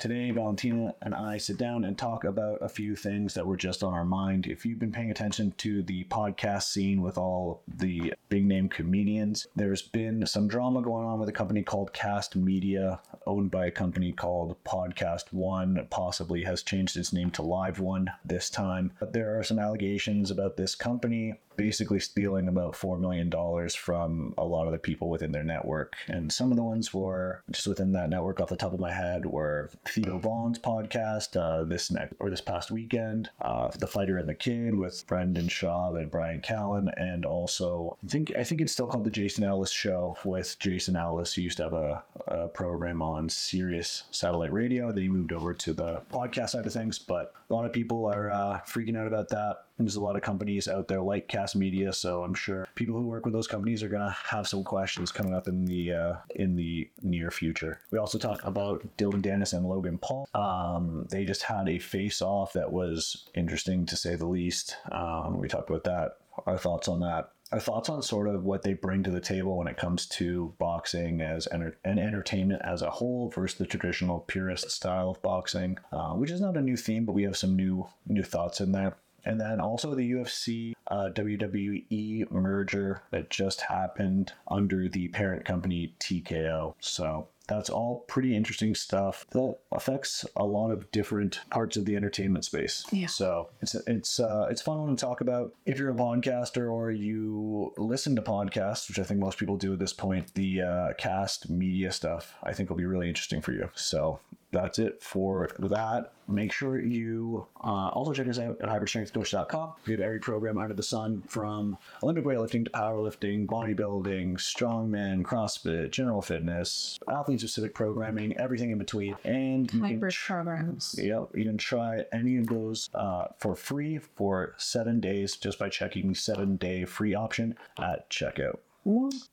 Today, Valentina and I sit down and talk about a few things that were just on our mind. If you've been paying attention to the podcast scene with all the big name comedians, there's been some drama going on with a company called Cast Media, owned by a company called Podcast One, possibly has changed its name to Live One this time. But there are some allegations about this company basically stealing about $4 million from a lot of the people within their network. And some of the ones were just within that network off the top of my head were Theo Von's podcast uh, this next or this past weekend, uh, The Fighter and the Kid with Brendan Schaub and Bryan Callen, and also I think I think it's still called the Jason Ellis Show with Jason Ellis, who used to have a, a program on Sirius satellite radio. Then he moved over to the podcast side of things, but a lot of people are uh, freaking out about that. And there's a lot of companies out there like Cast Media, so I'm sure people who work with those companies are gonna have some questions coming up in the uh, in the near future. We also talk about Dillon Danis and Logan Paul. Um, they just had a face off that was interesting to say the least. Um, we talked about that. Our thoughts on that our thoughts on sort of what they bring to the table when it comes to boxing as enter- and entertainment as a whole versus the traditional purist style of boxing, uh, which is not a new theme, but we have some new new thoughts in there. And then also the UFC uh, WWE merger that just happened under the parent company TKO. So that's all pretty interesting stuff that affects a lot of different parts of the entertainment space. Yeah. So it's it's uh, it's fun one to talk about. If you're a podcaster or you listen to podcasts, which I think most people do at this point, the uh, cast media stuff I think will be really interesting for you. So that's it for that. Make sure you uh, also check us out at hybridstrengthcoach.com. We have every program under the sun from Olympic weightlifting to powerlifting, bodybuilding, strongman, CrossFit, general fitness, athlete specific programming, everything in between. And you can Hybrid tr- programs. Yep, you can try any of those uh, for free for seven days just by checking the seven day free option at checkout.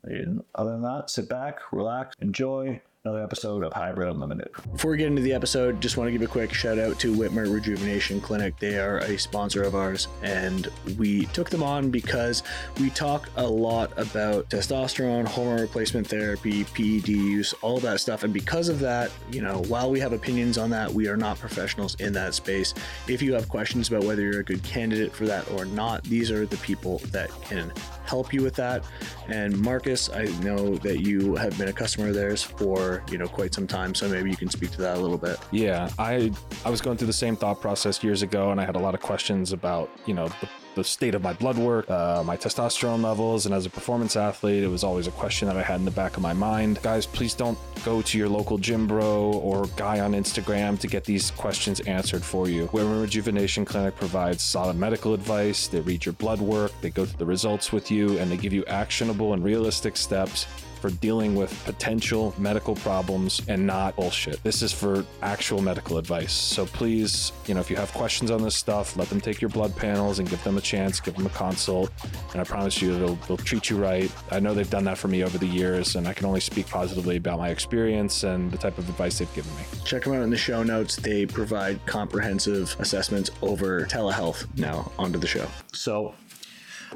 And other than that, sit back, relax, enjoy another episode of Hybrid Unlimited. Before we get into the episode, just want to give a quick shout out to Wittmer Rejuvenation Clinic. They are a sponsor of ours, and we took them on because we talk a lot about testosterone, hormone replacement therapy, PED use, all that stuff. And because of that, you know, while we have opinions on that, we are not professionals in that space. If you have questions about whether you're a good candidate for that or not, these are the people that can help you with that. And Marcus, I know that you have been a customer of theirs for you know quite some time, so maybe you can speak to that a little bit. Yeah, I I was going through the same thought process years ago, and I had a lot of questions about you know the, the state of my blood work, uh, my testosterone levels, and as a performance athlete, it was always a question that I had in the back of my mind. Guys, please don't go to your local gym bro or guy on Instagram to get these questions answered for you. Wittmer Rejuvenation Clinic provides solid medical advice. They read your blood work, they go through the results with you, and they give you actionable and realistic steps for dealing with potential medical problems and not bullshit. This is for actual medical advice. So please, you know, if you have questions on this stuff, let them take your blood panels and give them a chance, give them a consult. And I promise you, they'll, they'll treat you right. I know they've done that for me over the years, and I can only speak positively about my experience and the type of advice they've given me. Check them out in the show notes. They provide comprehensive assessments over telehealth. Now, onto the show. So,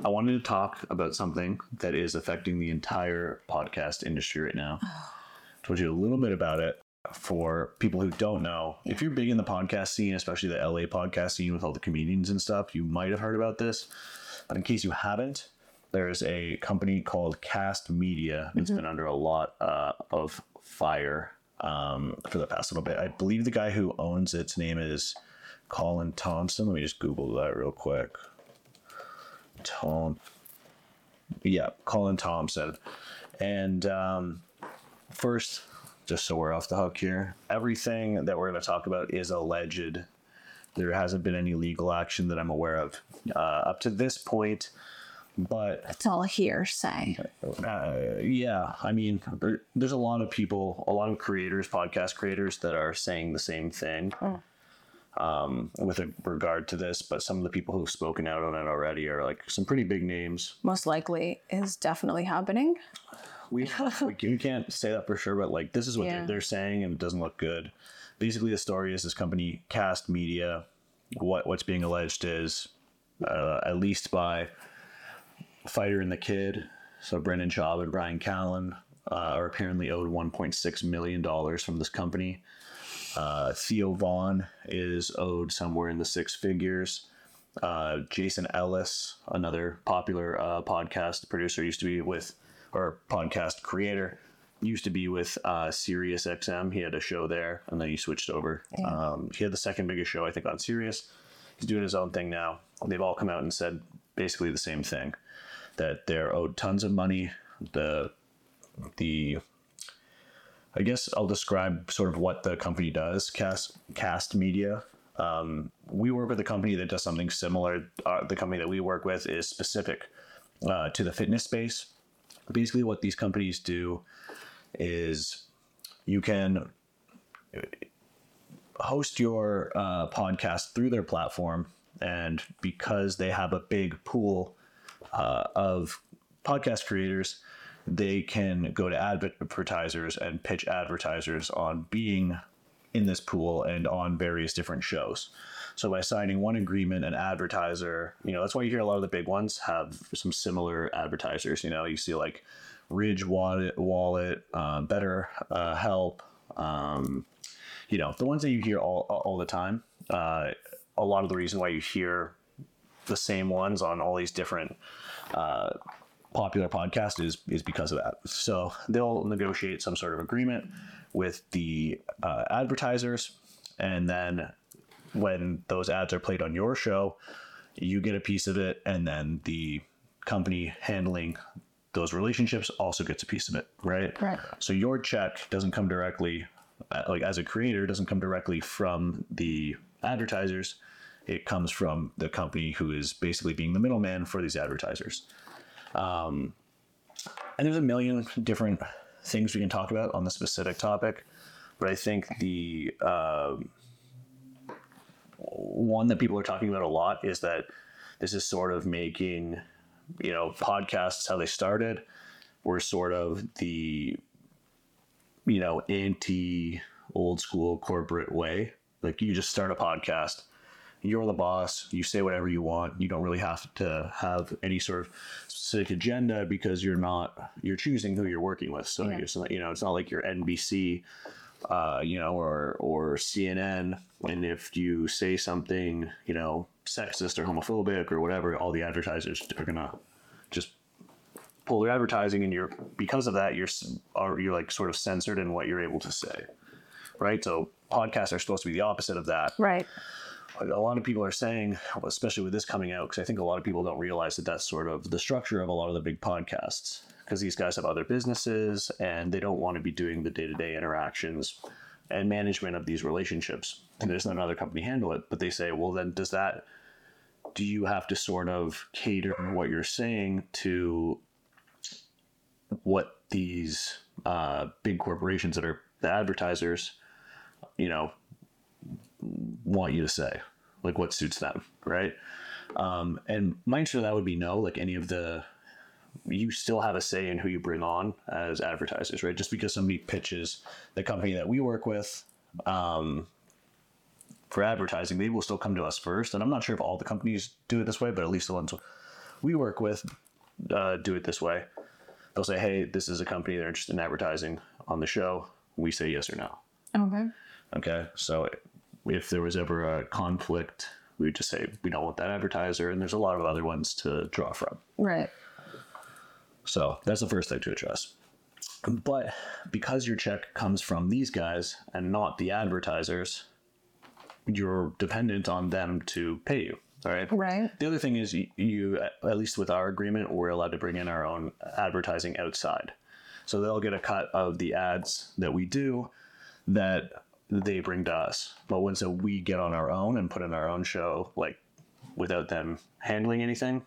I wanted to talk about something that is affecting the entire podcast industry right now. Told you a little bit about it. For people who don't know, if you're big in the podcast scene, especially the LA podcast scene with all the comedians and stuff, you might have heard about this. But in case you haven't, there's a company called Cast Media. It's been under a lot uh, of fire um, for the past little bit. I believe the guy who owns its name is Colin Thompson. Let me just Google that real quick. Tom. Yeah, Colin Thompson. And um, first, just so we're off the hook here, everything that we're going to talk about is alleged. There hasn't been any legal action that I'm aware of uh, up to this point. But It's all hearsay. uh, yeah, I mean, there, there's a lot of people, a lot of creators, podcast creators that are saying the same thing um, with regard to this. But some of the people who've spoken out on it already are like some pretty big names. Most likely is definitely happening. We, we we can't say that for sure, but like this is what Yeah. they're, they're saying, and it doesn't look good. Basically, the story is this company, Cast Media. What what's being alleged is, uh, at least by Fighter and the Kid, so Brendan Schaub and Bryan Callen, uh, are apparently owed 1.6 million dollars from this company. Uh, Theo Von is owed somewhere in the six figures. Uh, Jason Ellis, another popular uh, podcast producer, used to be with, or podcast creator, used to be with uh, Sirius XM. He had a show there, and then he switched over. Um, he had the second biggest show, I think, on Sirius. He's doing his own thing now. They've all come out and said basically the same thing that they're owed tons of money. The the I guess I'll describe sort of what the company does. Cast Cast Media. Um, we work with a company that does something similar. Uh, the company that we work with is specific uh, to the fitness space. Basically, what these companies do is you can host your uh, podcast through their platform, and because they have a big pool uh, of podcast creators, they can go to advertisers and pitch advertisers on being in this pool and on various different shows. So by signing one agreement, an advertiser, you know, that's why you hear a lot of the big ones have some similar advertisers. You know, you see like Ridge Wallet, Wallet, uh, Better uh, Help, um, you know, the ones that you hear all all the time. Uh, a lot of the reason why you hear the same ones on all these different uh, popular podcast is is because of that. So they'll negotiate some sort of agreement with the uh, advertisers, and then when those ads are played on your show, you get a piece of it, and then the company handling those relationships also gets a piece of it, right? Right. So your check doesn't come directly, uh, like as a creator, doesn't come directly from the advertisers. It comes from the company who is basically being the middleman for these advertisers. Um, and there's a million different things we can talk about on the specific topic, but I think the um one that people are talking about a lot is that this is sort of making, you know, podcasts how they started were sort of the, you know, anti old school corporate way. Like you just start a podcast, you're the boss, you say whatever you want. You don't really have to have any sort of specific agenda because you're not you're choosing who you're working with. So Yeah. it's not, you know, it's not like you're NBC uh, you know, or or CNN, and if you say something, you know, sexist or homophobic or whatever, all the advertisers are gonna just pull their advertising, and you're because of that, you're are you're like sort of censored in what you're able to say, right? So podcasts are supposed to be the opposite of that. Right. A lot of people are saying, especially with this coming out, because I think a lot of people don't realize that that's sort of the structure of a lot of the big podcasts. Because these guys have other businesses and they don't want to be doing the day to day interactions and management of these relationships. And there's not another company handle it. But they say, well, then does that, do you have to sort of cater what you're saying to what these uh, big corporations that are the advertisers, you know, want you to say, like what suits them, right? Um, and my answer to that would be no. Like any of the, you still have a say in who you bring on as advertisers, right? Just because somebody pitches the company that we work with um, for advertising, they will still come to us first. And I'm not sure if all the companies do it this way, but at least the ones we work with uh, do it this way. They'll say, "Hey, this is a company they're interested in advertising on the show." We say yes or no. Okay. Okay, so if there was ever a conflict, we would just say we don't want that advertiser, and there's a lot of other ones to draw from. Right. So that's the first thing to address. But because your check comes from these guys and not the advertisers, you're dependent on them to pay you. All right. Right. The other thing is, you, you, at least with our agreement, we're allowed to bring in our own advertising outside. So they'll get a cut of the ads that we do that they bring to us. But once we get on our own and put in our own show, like without them handling anything,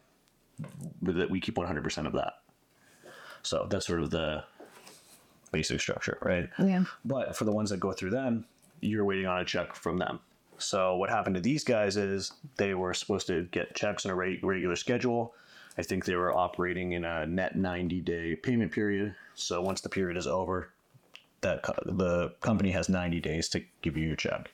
that we keep 100% of that. So that's sort of the basic structure, right? Yeah. But for the ones that go through them, you're waiting on a check from them. So what happened to these guys is they were supposed to get checks on a regular schedule. I think they were operating in a net 90 day payment period. So once the period is over, that co- the company has 90 days to give you your check.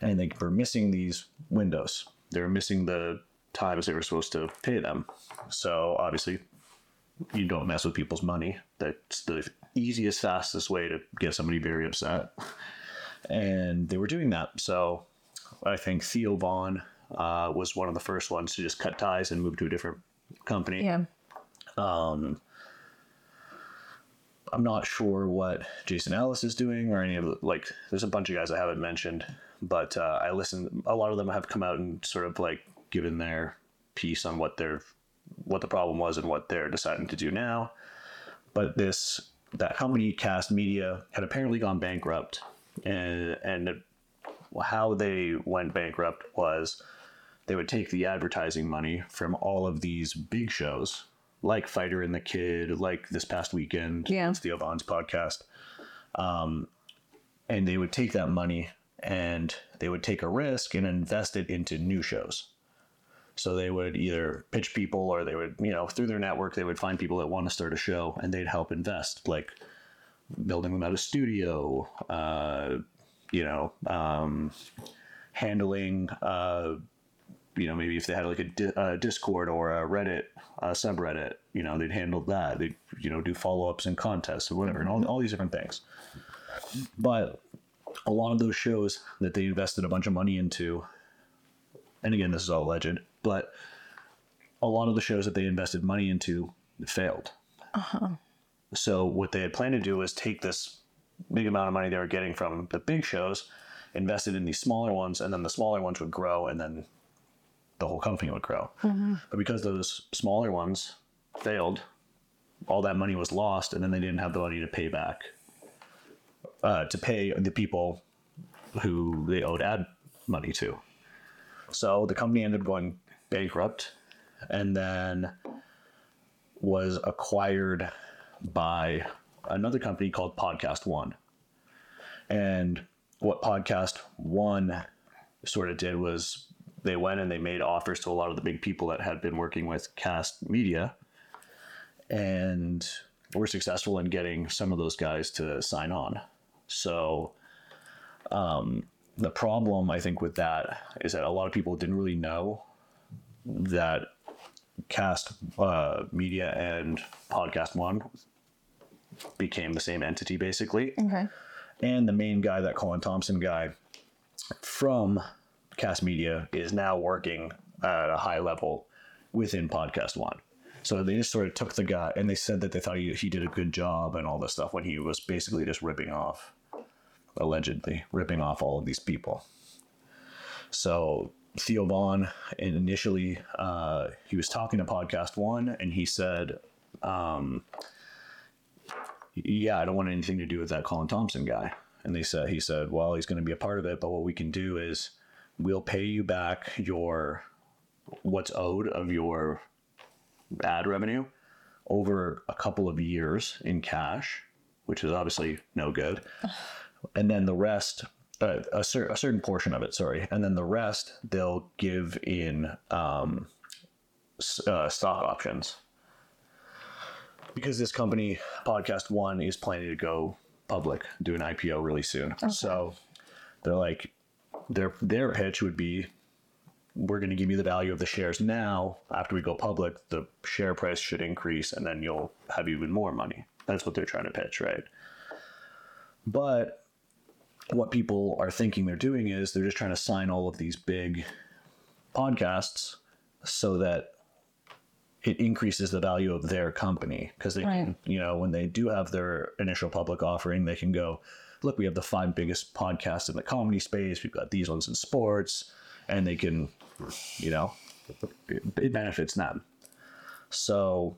And they were missing these windows. They were missing the times they were supposed to pay them. So obviously, you don't mess with people's money. That's the easiest, fastest way to get somebody very upset. and they were doing that. So I think Theo Von uh, was one of the first ones to just cut ties and move to a different company. Yeah. I'm not sure what Jason Ellis is doing or any of the, like, there's a bunch of guys I haven't mentioned, but uh, I listen, a lot of them have come out and sort of like given their piece on what their, what the problem was and what they're deciding to do now. But this, that company, Cast Media, had apparently gone bankrupt. And, and how they went bankrupt was they would take the advertising money from all of these big shows like Fighter and the Kid, like this past weekend, Yeah. Theo Von's podcast. Um, and they would take that money and they would take a risk and invest it into new shows. So they would either pitch people or they would, you know, through their network, they would find people that want to start a show and they'd help invest, like building them out a studio, uh, you know, um, handling, uh, you know, maybe if they had like a, di- a Discord or a Reddit uh, subreddit, you know, they'd handle that. They'd, you know, do follow ups and contests or whatever, and all, all these different things. But a lot of those shows that they invested a bunch of money into, and again, this is all alleged, but a lot of the shows that they invested money into failed. Uh-huh. So what they had planned to do was take this big amount of money they were getting from the big shows, invest it in these smaller ones, and then the smaller ones would grow, and then the whole company would grow. But because those smaller ones failed, all that money was lost, and then they didn't have the money to pay back, uh, to pay the people who they owed ad money to. So the company ended up going bankrupt, and then was acquired by another company called Podcast One. And what Podcast One sort of did was they went and they made offers to a lot of the big people that had been working with Cast Media and were successful in getting some of those guys to sign on. So um, the problem I think with that is that a lot of people didn't really know that Cast uh, Media and Podcast One became the same entity basically. Okay. And the main guy, that Colin Thompson guy from Cast Media, is now working at a high level within Podcast One. So they just sort of took the guy and they said that they thought he, he did a good job and all this stuff when he was basically just ripping off, allegedly, ripping off all of these people. So Theo Von initially uh, he was talking to Podcast One and he said, um, "Yeah, I don't want anything to do with that Colin Thompson guy." And they said he said, "Well, he's going to be a part of it, but what we can do is we'll pay you back your what's owed of your ad revenue over a couple of years in cash, which is obviously no good, and then the rest." Uh, a, cer- a certain portion of it, sorry, and then the rest they'll give in um, uh, stock options. Because this company podcast one is planning to go public do an ipo really soon. So they're like their their pitch would be we're going to give you the value of the shares now. After we go public the share price should increase and then you'll have even more money. That's what they're trying to pitch right? But what people are thinking they're doing is they're just trying to sign all of these big podcasts so that it increases the value of their company. Because they can, Right. you know, when they do have their initial public offering, they can go, look, we have the five biggest podcasts in the comedy space. We've got these ones in sports, and they can, you know, it, it benefits them. So,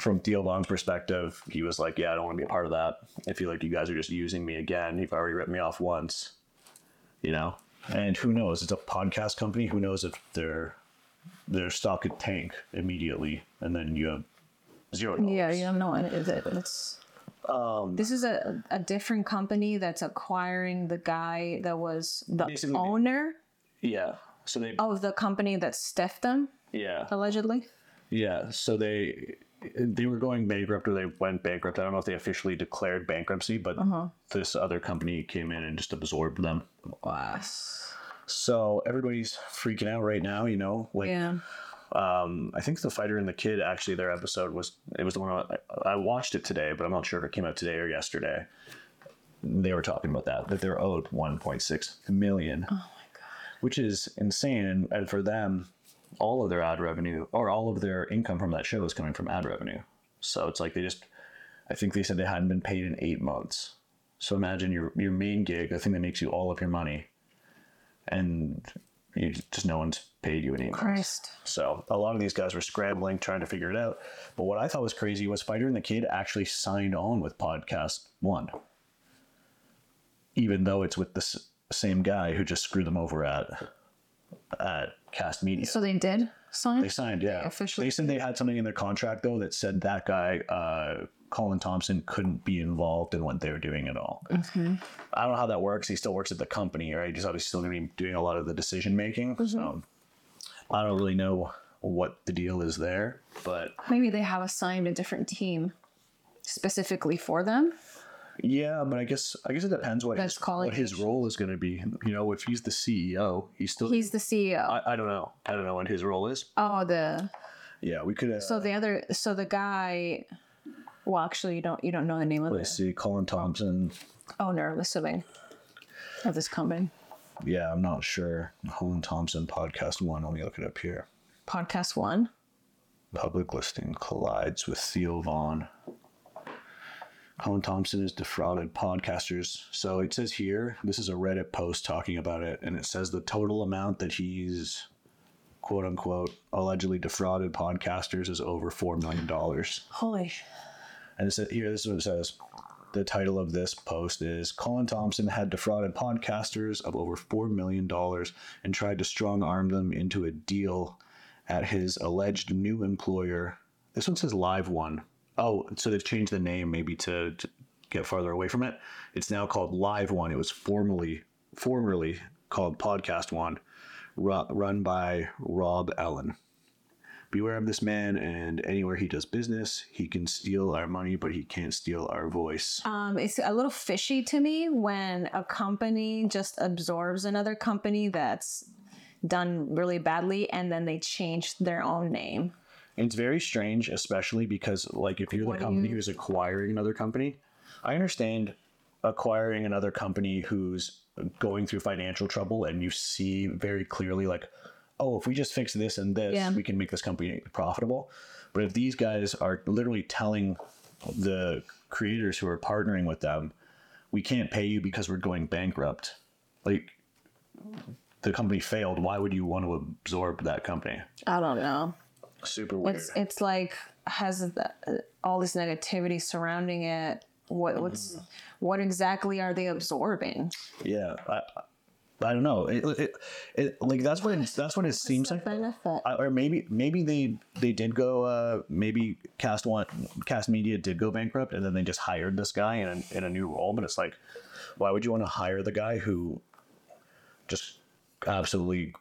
from Theo Von's perspective, he was like, "Yeah, I don't want to be a part of that. I feel like you guys are just using me again. You've already ripped me off once, you know." And who knows? It's a podcast company. Who knows if their their stock could tank immediately, and then you have zero. Yeah, you it. Is it? It's. Um, This is a, a different company that's acquiring the guy that was the owner yeah. So they. of the company that stiffed them, Yeah. allegedly. Yeah. So they they were going bankrupt or they went bankrupt. I don't know if they officially declared bankruptcy, but this other company came in and just absorbed them. Wow. So everybody's freaking out right now. You know, like Yeah. Um, I think the fighter and the kid actually their episode was it was the one I, I watched it today, but I'm not sure if it came out today or yesterday. they were talking about that that they're owed 1.6 million. Oh my god, which is insane. And, and for them, all of their ad revenue or all of their income from that show is coming from ad revenue. So it's like they just, I think they said they hadn't been paid in eight months. So imagine your your main gig, the thing that makes you all of your money, and you just no one's paid you an months. Christ. So a lot of these guys were scrambling, trying to figure it out. But what I thought was crazy was Fighter and the Kid actually signed on with Podcast One, even though it's with the s- same guy who just screwed them over at at Cast Media. So they did sign? They signed, yeah. officially- They said they had something in their contract though that said that guy, uh, Colin Thompson, couldn't be involved in what they were doing at all. I don't know how that works. He still works at the company, right? He's obviously still going to be doing a lot of the decision making. So I don't really know what the deal is there, but Maybe they have assigned a different team specifically for them. yeah. But I guess I guess it depends what That's his, what his role is going to be. You know, if he's the CEO, he's still. He's the CEO. I, I don't know. I don't know what his role is. oh, the Yeah, we could. Uh, so the other so the guy. Well, actually, you don't you don't know the name of let's the see, Colin Thompson. owner, I'm assuming, of this company. Yeah, I'm not sure. Colin Thompson podcast one. Let me look it up here. Podcast One. Public listing collides with Theo Von. Colin Thompson has defrauded podcasters. So it says here, this is a Reddit post talking about it, and it says the total amount that he's quote unquote allegedly defrauded podcasters is over four million dollars. Holy. And it says here, this is what it says. The title of this post is Colin Thompson had defrauded podcasters of over $4 million and tried to strong arm them into a deal at his alleged new employer. This one says Live One. Oh, so they've changed the name maybe to, to get farther away from it. It's now called Live One. It was formerly formerly called Podcast One, ru- run by Rob Ellin. Beware of this man, and anywhere he does business, he can steal our money, but he can't steal our voice. Um, it's a little fishy to me when a company just absorbs another company that's done really badly and then they change their own name. It's very strange, especially because, like, if you're the do company you- who's acquiring another company, I understand acquiring another company who's going through financial trouble, and you see very clearly, like, oh, if we just fix this and this, Yeah. we can make this company profitable. But if these guys are literally telling the creators who are partnering with them, we can't pay you because we're going bankrupt, like, the company failed. Why would you want to absorb that company? I don't know. Super weird. It's it's like has the, all this negativity surrounding it. What what's mm-hmm. what exactly are they absorbing? Yeah, I, I don't know. It, it, it, like that's what it, that's what it seems like. benefit. Or maybe maybe they they did go. Uh, maybe Cast One, Cast Media did go bankrupt, and then they just hired this guy in a, in a new role. But it's like, why would you want to hire the guy who just absolutely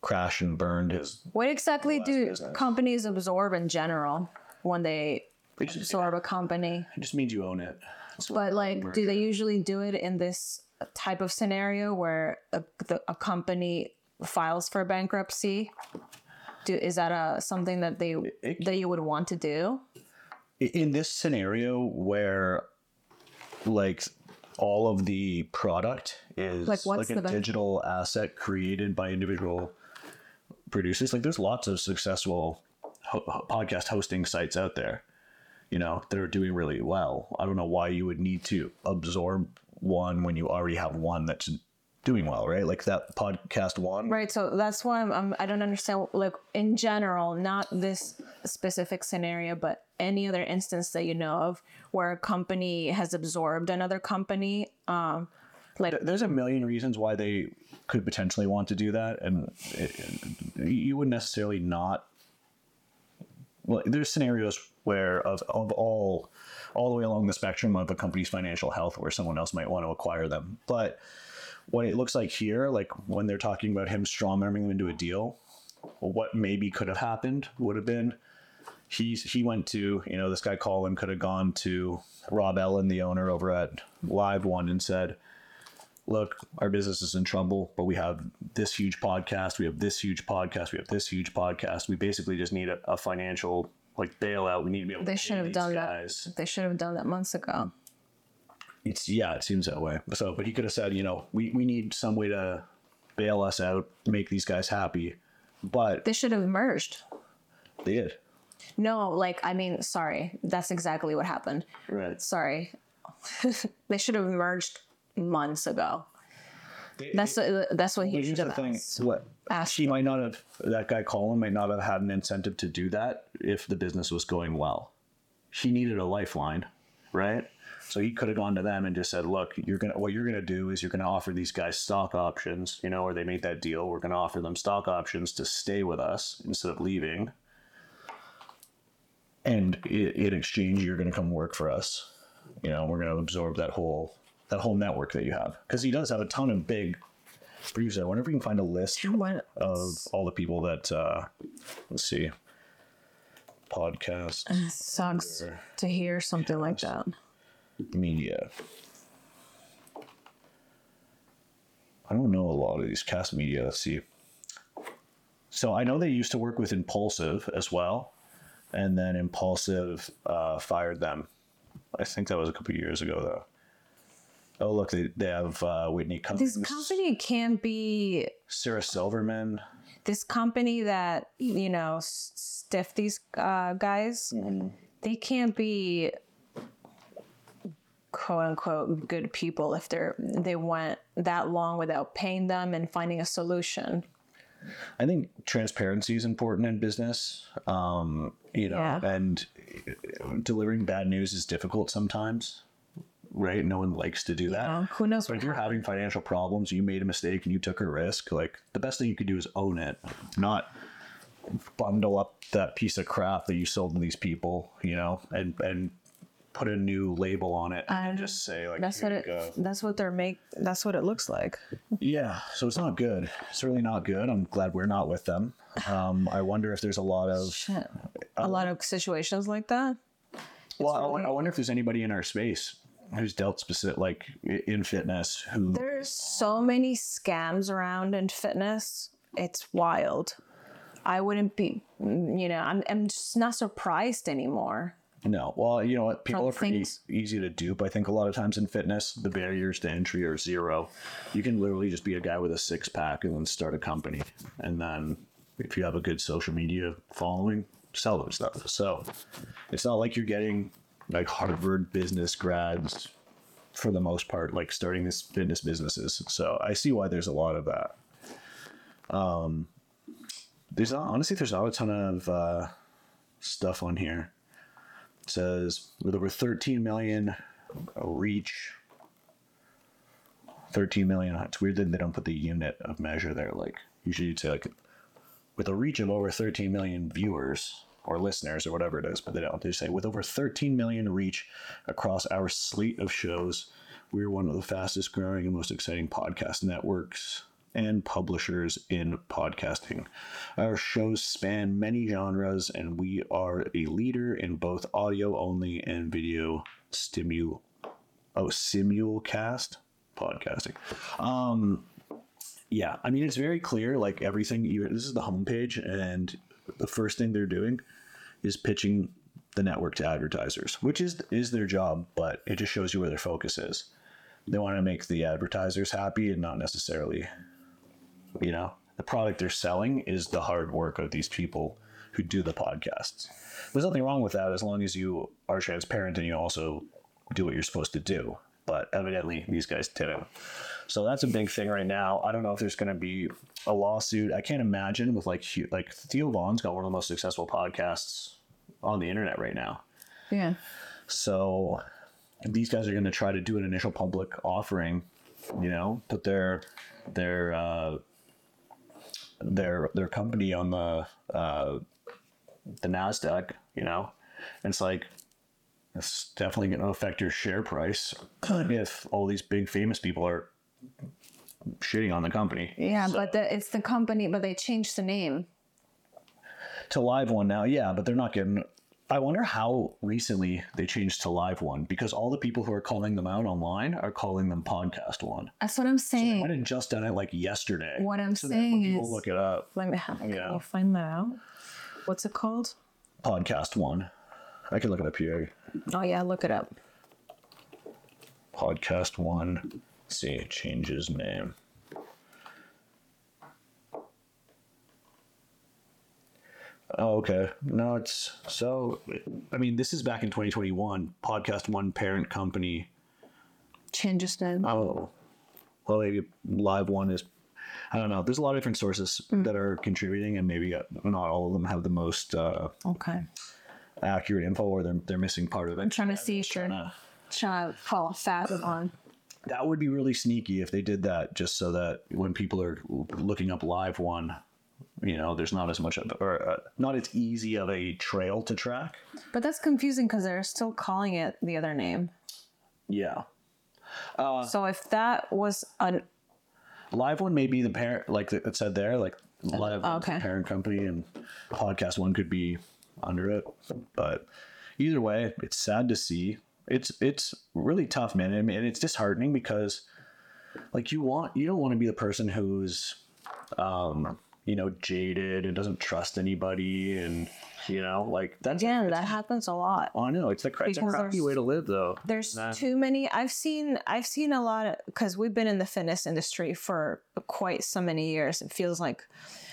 crashed and burned his? What exactly do business. companies absorb in general when they They just- absorb a company? It just means you own it. That's But like, do they usually do it in this type of scenario where a, the, a company files for bankruptcy? Do is that a something that they it- that you would want to do? in this scenario where like all of the product is Like, what's like a digital asset created by individual producers like there's lots of successful ho- podcast hosting sites out there you know that are doing really well i don't know why you would need to absorb one when you already have one that's doing well right like that podcast one Right. So that's why I'm, I'm I don't understand. Like in general, not this specific scenario, but any other instance that you know of where a company has absorbed another company. Um, like there's a million reasons why they could potentially want to do that and it, you would necessarily not well there's scenarios where of, of all all the way along the spectrum of a company's financial health where someone else might want to acquire them. But what it looks like here like when they're talking about him strong arming them into a deal what maybe could have happened would have been he's he went to you know this guy Colin could have gone to Rob Ellin the owner over at Live One and said look, our business is in trouble, but we have this huge podcast, we have this huge podcast, we have this huge podcast. We basically just need a, a financial like bailout. We need to be able they to should pay have these done guys. that. They should have done that months ago. It's yeah, it seems that way. So, but he could have said, you know, we we need some way to bail us out, make these guys happy, but They should have merged. they did. No, like I mean, sorry, that's exactly what happened. Right. Sorry, they should have merged months ago. That's uh, that's what he Here's should have thing. What asked he might not have that guy Colin might not have had an incentive to do that if the business was going well. She needed a lifeline, right? So he could have gone to them and just said, "Look, you're gonna what you're gonna do is you're gonna offer these guys stock options, you know, or they made that deal. We're gonna offer them stock options to stay with us instead of leaving, and in exchange, you're gonna come work for us. You know, we're gonna absorb that whole that whole network that you have. Because he does have a ton of big producers. I wonder if we can find a list of all the people that uh let's see. Podcast Sucks to hear something like that. media. I don't know a lot of these cast media let's see. So i know they used to work with impulsive as well and then impulsive uh, fired them. I think that was a couple years ago though oh look they, they have uh, whitney cummings This company can't be sarah silverman this company that you know stiff these uh, guys. They can't be quote unquote good people if they're they went that long without paying them and finding a solution. I think transparency is important in business. Um, you know, Yeah. and delivering bad news is difficult sometimes, right? No one likes to do that. Who knows But what if you're having financial problems, you made a mistake and you took a risk, like the best thing you could do is own it, not bundle up that piece of crap that you sold to these people, you know, and and put a new label on it and Um, just say like That's what it. go. That's what they're make. That's what it looks like. Yeah, so it's not good. It's really not good. I'm glad we're not with them. Um, I wonder if there's a lot of Shit. A lot of situations like that. Well, I won- I wonder if there's anybody in our space who's dealt specific, like in fitness, who There's so many scams around in fitness. It's wild. I wouldn't be, you know, I'm, I'm just not surprised anymore. no. Well, you know what? People From are pretty things- easy to dupe. I think a lot of times in fitness, the barriers to entry are zero. You can literally just be a guy with a six pack and then start a company, and then if you have a good social media following, sell them stuff. So it's not like you're getting like Harvard business grads for the most part, like starting this fitness businesses. So I see why there's a lot of that. Um, there's not, honestly there's not a ton of uh, stuff on here. It says with over 13 million reach. 13 million. It's weird that they don't put the unit of measure there. Like usually you'd say like with a reach of over 13 million viewers or listeners or whatever it is, but they don't. They say with over 13 million reach across our slate of shows, we're one of the fastest growing and most exciting podcast networks and publishers in podcasting. Our shows span many genres, and we are a leader in both audio only and video stimul oh simulcast podcasting. Um yeah, I mean it's very clear. Like everything, you this is the homepage, and the first thing they're doing is pitching the network to advertisers, which is is their job, but it just shows you where their focus is. They want to make the advertisers happy and not necessarily, you know, the product they're selling is the hard work of these people who do the podcasts. There's nothing wrong with that as long as you are transparent and you also do what you're supposed to do. But evidently, these guys didn't. So that's a big thing right now. I don't know if there's going to be a lawsuit. I can't imagine with like like Theo Von's got one of the most successful podcasts on the internet right now. Yeah. So these guys are going to try to do an initial public offering, you know, put their their uh, their their company on the uh, the Nasdaq, you know, and it's like it's definitely going to affect your share price if all these big famous people are shitting on the company. Yeah, but the, it's the company, but they changed the name. to live one now yeah but they're not getting i wonder how recently they changed to live one because all the people who are calling them out online are calling them podcast one That's what I'm saying. i saying. had just done it like yesterday What I'm so that when saying people is- look it up Let me have. Can Yeah. you find that out? What's it called? podcast one i can look it up here Oh yeah, look it up. Podcast One. Let's see, it changes name. Oh, okay. No, it's so. I mean, this is back in 2021. Podcast One parent company. Changes name. Oh, well, maybe Live One is. I don't know. There's a lot of different sources that are contributing, and maybe uh, not all of them have the most uh, Okay. accurate info, or they're they're missing part of it. I'm trying to see if you're trying to follow fast on. That would be really sneaky if they did that, just so that when people are looking up Live One, you know, there's not as much of, or uh, not as easy of a trail to track. But that's confusing because they're still calling it the other name. Yeah. So if that was an Live One may be the parent, like it said there, like Live the okay. parent company, and Podcast One could be under it. But either way, it's sad to see. It's it's really tough, man, and and it's disheartening because, like, you want you don't want to be the person who's, um, you know, jaded and doesn't trust anybody, and you know, like that's again that happens a lot. Oh, I know it's the it's a Because crappy way to live, though. There's Nah. too many. I've seen I've seen a lot because we've been in the fitness industry for quite so many years. It feels like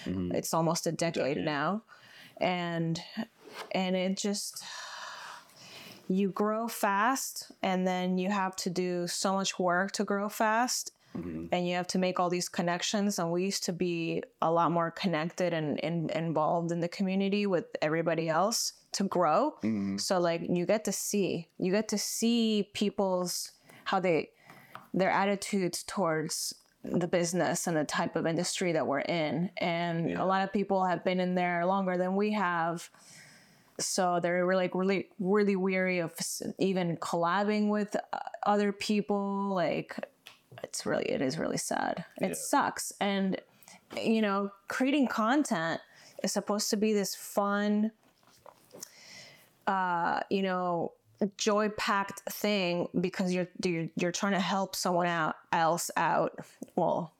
it's almost a decade, Decade. now, and and it just you grow fast, and then you have to do so much work to grow fast. Mm-hmm. And you have to make all these connections. And we used to be a lot more connected and, and involved in the community with everybody else to grow. Mm-hmm. So like you get to see, you get to see people's how they their attitudes towards the business and the type of industry that we're in. And a lot of people have been in there longer than we have. So they're really, like really, really weary of even collabing with uh, other people. Like, it's really, it is really sad. It sucks. And, you know, creating content is supposed to be this fun, uh, you know, joy packed thing because you're, you're you're trying to help someone out else out. Well,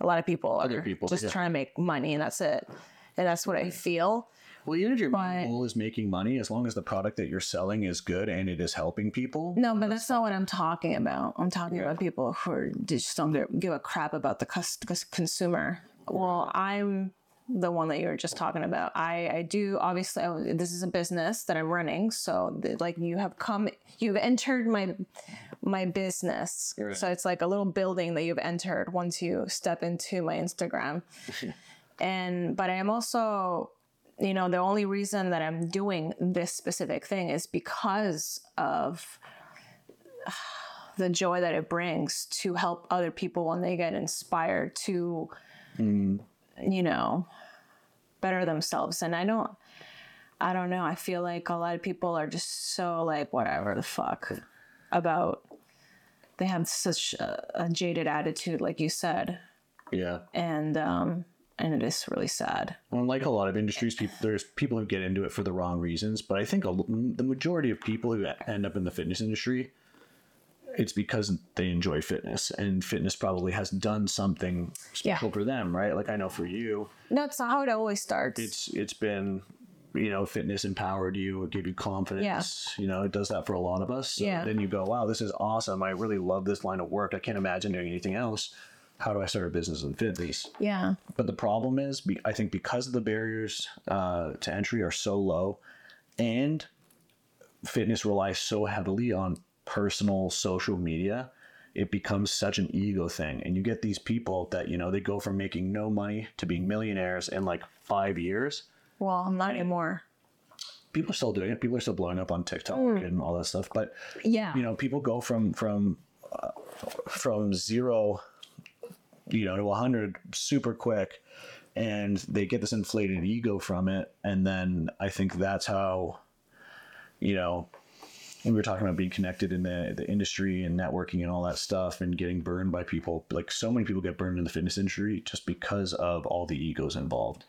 a lot of people Other are people, just yeah. trying to make money, and that's it. And that's what I feel. Well, even if your But- goal is making money, as long as the product that you're selling is good and it is helping people, No, but that's not what I'm talking about. I'm talking about people who are, just don't give- a crap about the cus- consumer. Well, I'm the one that you were just talking about. I, I do obviously I- this is a business that I'm running, so the, like you have come, you've entered my my business. Right. So it's like a little building that you've entered once you step into my Instagram. and but I am also you know the only reason that i'm doing this specific thing is because of the joy that it brings to help other people when they get inspired to you know better themselves. And i don't i don't know. I feel like a lot of people are just so like whatever the fuck about they have such a, a jaded attitude like you said. Yeah. and um and it is really sad. Well, like a lot of industries, people there's people who get into it for the wrong reasons, but I think a, the majority of people who end up in the fitness industry, it's because they enjoy fitness, and fitness probably has done something special for them, right? Like I know for you, no it's not how it always starts. it's it's been you know fitness empowered you it gave you confidence Yeah. you know it does that for a lot of us. So Yeah. then you go wow this is awesome. I really love this line of work. I can't imagine doing anything else how do i start a business in fitness yeah. But the problem is i think because the barriers uh, to entry are so low and fitness relies so heavily on personal social media it becomes such an ego thing. And you get these people that you know they go from making no money to being millionaires in like five years. Well not anymore. People are still doing it. People are still blowing up on TikTok and all that stuff. But yeah. you know, people go from from uh, from zero, you know, to a hundred super quick, and they get this inflated ego from it. And then I think that's how, you know, we were talking about being connected in the the industry and networking and all that stuff, and getting burned by people. Like so many people get burned in the fitness industry just because of all the egos involved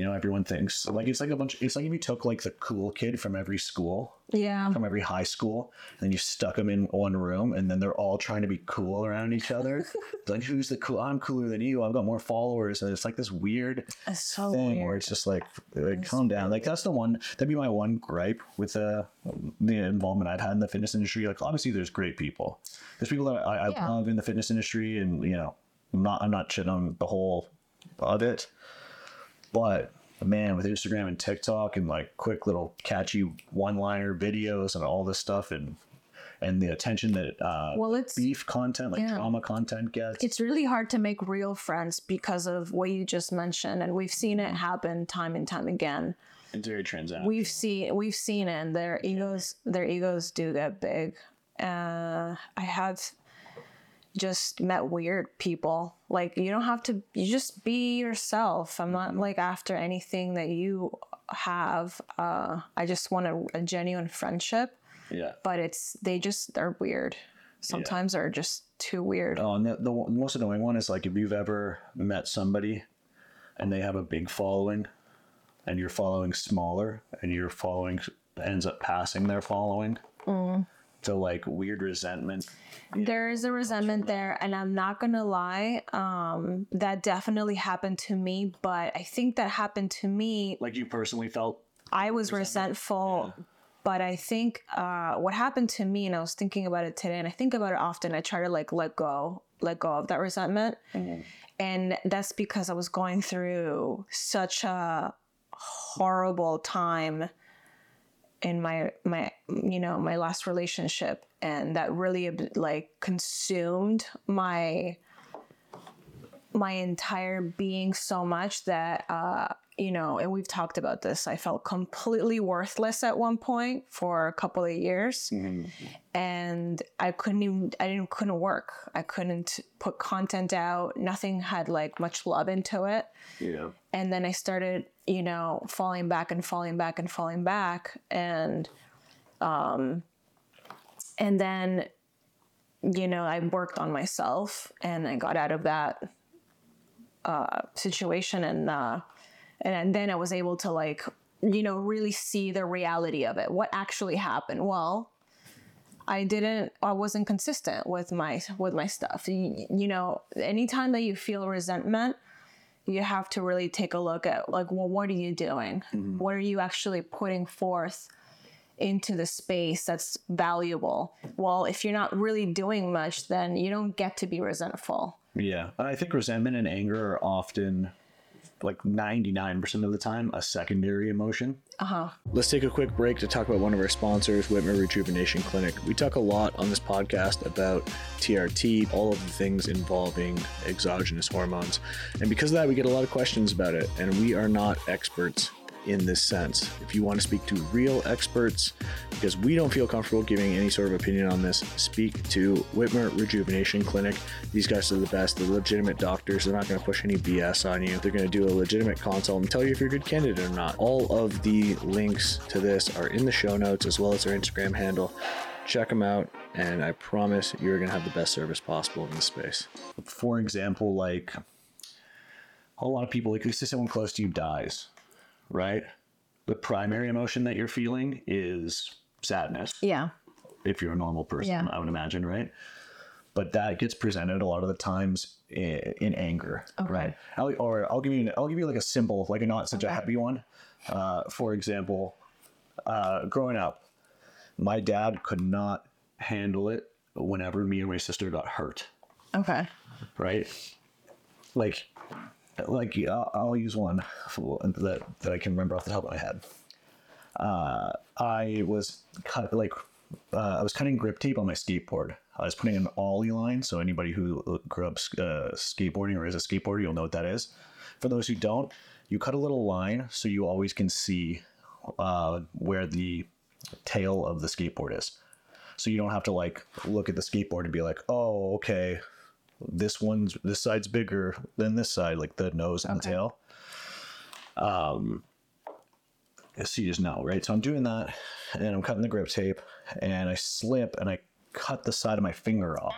You know, everyone thinks like it's like a bunch. It's like if you took like the cool kid from every school, Yeah. from every high school, and you stuck them in one room, and then they're all trying to be cool around each other. Like, who's the cool? I'm cooler than you. I've got more followers, and it's like this weird It's so thing where it's just like, like calm down. Like that's the one. That'd be my one gripe with uh, the involvement I've had in the fitness industry. Like obviously, there's great people. There's people that I, I Yeah. love in the fitness industry, and you know, I'm not I'm not shitting on the whole of it, but man, with Instagram and TikTok and like quick little catchy one-liner videos and all this stuff and and the attention that uh, Well, it's beef content, like yeah. drama content gets. it's really hard to make real friends because of what you just mentioned, and we've seen it happen time and time again. it's very transactional. We've seen we've seen it, and their egos their egos do get big. Uh, I have just met weird people. Like you don't have to. You just be yourself. I'm not like after anything that you have. Uh, I just want a, a genuine friendship. yeah. But it's they just they're weird. Sometimes they're just too weird. Oh, and the, the most annoying one is like if you've ever met somebody and they have a big following and you're following smaller and your following ends up passing their following Mm. To like weird resentment. There is a resentment there, and I'm not gonna lie. Um, that definitely happened to me, but I think that happened to me. Like you personally felt I was resentful, but I think uh, what happened to me, and I was thinking about it today, and I think about it often. I try to like let go, let go of that resentment, and that's because I was going through such a horrible time in my my you know my last relationship and that really like consumed my my entire being so much that uh you know and we've talked about this i felt completely worthless at one point for a couple of years. And i couldn't even i didn't couldn't work. I couldn't put content out. Nothing had like much love into it. Yeah. and then I started, you know, falling back and falling back and falling back, and um, and then, you know, I worked on myself, and I got out of that uh, situation, and uh, and then I was able to like, you know, really see the reality of it. What actually happened? Well. I didn't I wasn't consistent with my with my stuff. You, you know, anytime that you feel resentment, you have to really take a look at like well what are you doing? Mm-hmm. What are you actually putting forth into the space that's valuable? Well if you're not really doing much then you don't get to be resentful. Yeah. And I think resentment and anger are often like 99% of the time a secondary emotion. uh-huh Let's take a quick break to talk about one of our sponsors, Wittmer Rejuvenation Clinic. We talk a lot on this podcast about TRT, all of the things involving exogenous hormones. And because of that, we get a lot of questions about it, and we are not experts in this sense. If you want to speak to real experts, because we don't feel comfortable giving any sort of opinion on this, speak to Wittmer Rejuvenation Clinic. These guys are the best. They're legitimate doctors. They're not going to push any BS on you. They're going to do a legitimate consult and tell you if you're a good candidate or not. All of the links to this are in the show notes as well as their Instagram handle. Check them out, and I promise you're going to have the best service possible in this space. For example, like a lot of people, like say someone close to you dies, right? The primary emotion that you're feeling is sadness yeah if you're a normal person, Yeah. I would imagine, right? But that gets presented a lot of the times in, in anger, right? I'll, or I'll give you, I'll give you like a simple, like a not such a happy one. Uh, for example, uh, growing up, my dad could not handle it whenever me and my sister got hurt, okay right? Like, like I'll, I'll use one that that I can remember off the top of my head. Uh, I was cut like uh, I was cutting grip tape on my skateboard. I was putting an ollie line, so anybody who grew up uh, skateboarding or is a skateboarder, you'll know what that is. For those who don't, you cut a little line so you always can see uh, where the tail of the skateboard is. So you don't have to like look at the skateboard and be like, oh, okay, this one's this side's bigger than this side, like the nose and tail. Um, you just know, right? So I'm doing that, and I'm cutting the grip tape, and I slip and I cut the side of my finger off,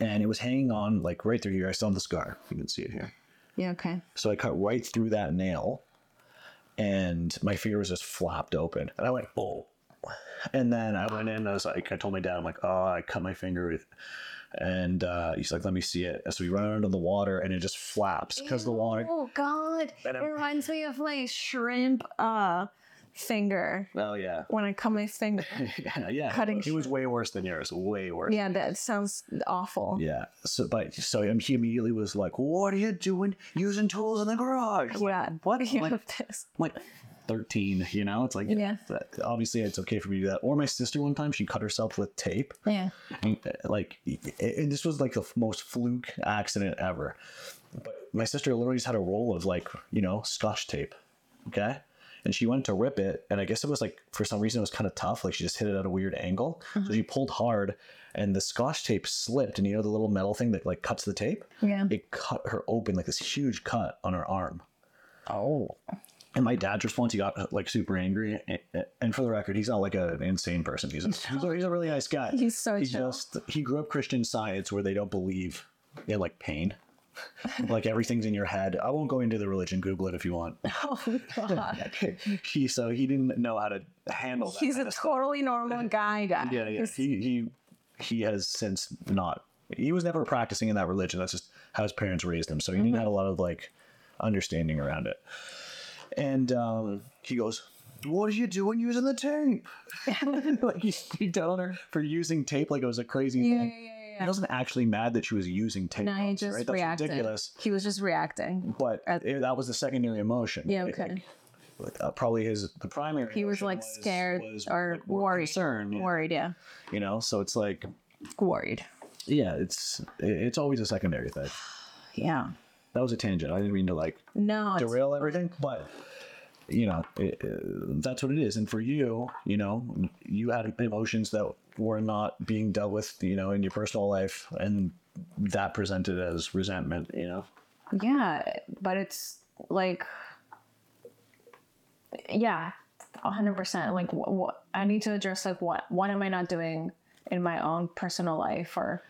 and it was hanging on like right through here. I still have the scar. You can see it here. Yeah. Okay. So I cut right through that nail, and my finger was just flapped open, and I went, oh. And then I went in. And I was like, I told my dad, I'm like, oh, I cut my finger with. And uh, he's like, let me see it. So we run under the water, and it just flaps because the water. Oh God! And It reminds me of my shrimp uh finger Oh yeah, when I cut my finger. yeah, yeah. Cutting He was way worse than yours. Way worse. yeah, that sounds awful. Yeah. So, but so um, he immediately was like, "What are you doing using tools in the garage?" Yeah. What? I'm like, this. I'm like 13, you know? It's like, Yeah. obviously it's okay for me to do that. Or my sister one time, she cut herself with tape. Yeah. And, uh, like, and this was like the most fluke accident ever. But my sister literally just had a roll of like, you know, scotch tape. Okay. And she went to rip it. And I guess it was like, for some reason, it was kind of tough. Like she just hit it at a weird angle. So she pulled hard and the scotch tape slipped. And you know, the little metal thing that like cuts the tape? Yeah. It cut her open like this huge cut on her arm. Oh. And my dad's response, he got uh, like super angry. And, for the record, he's not like an insane person. He's a, he's a, he's a really nice guy. He's so He chill. just he grew up Christian Science where they don't believe in like pain. like everything's in your head. I won't go into the religion. Google it if you want. Oh God. he so he didn't know how to handle that. He's a stuff. totally normal guy. Guy. yeah yeah. He's- He he he has since not. He was never practicing in that religion. That's just how his parents raised him. So he didn't mm-hmm. have a lot of like understanding around it. And um, he goes, "What are you doing using the tape?" like he's he telling her for using tape like it was a crazy Yeah, thing. yeah, yeah, He wasn't actually mad that she was using tape. No, he just right? That's reacted. ridiculous. He was just reacting. But At- it- that was the secondary emotion. Yeah, okay. But, uh, probably his the primary. He was like scared was, or like, worried. concern, yeah. Worried, yeah. You know, so it's like, Worried. yeah, it's it's always a secondary thing. Yeah. That was a tangent. I didn't mean to like No. derail everything, but you know, it, uh, that's what it is. And for you, you know, you had emotions that were not being dealt with, you know, in your personal life, and that presented as resentment. You know, Yeah, but it's like, yeah, a hundred percent. Like, what, what I need to address, like, what what am I not doing in my own personal life, or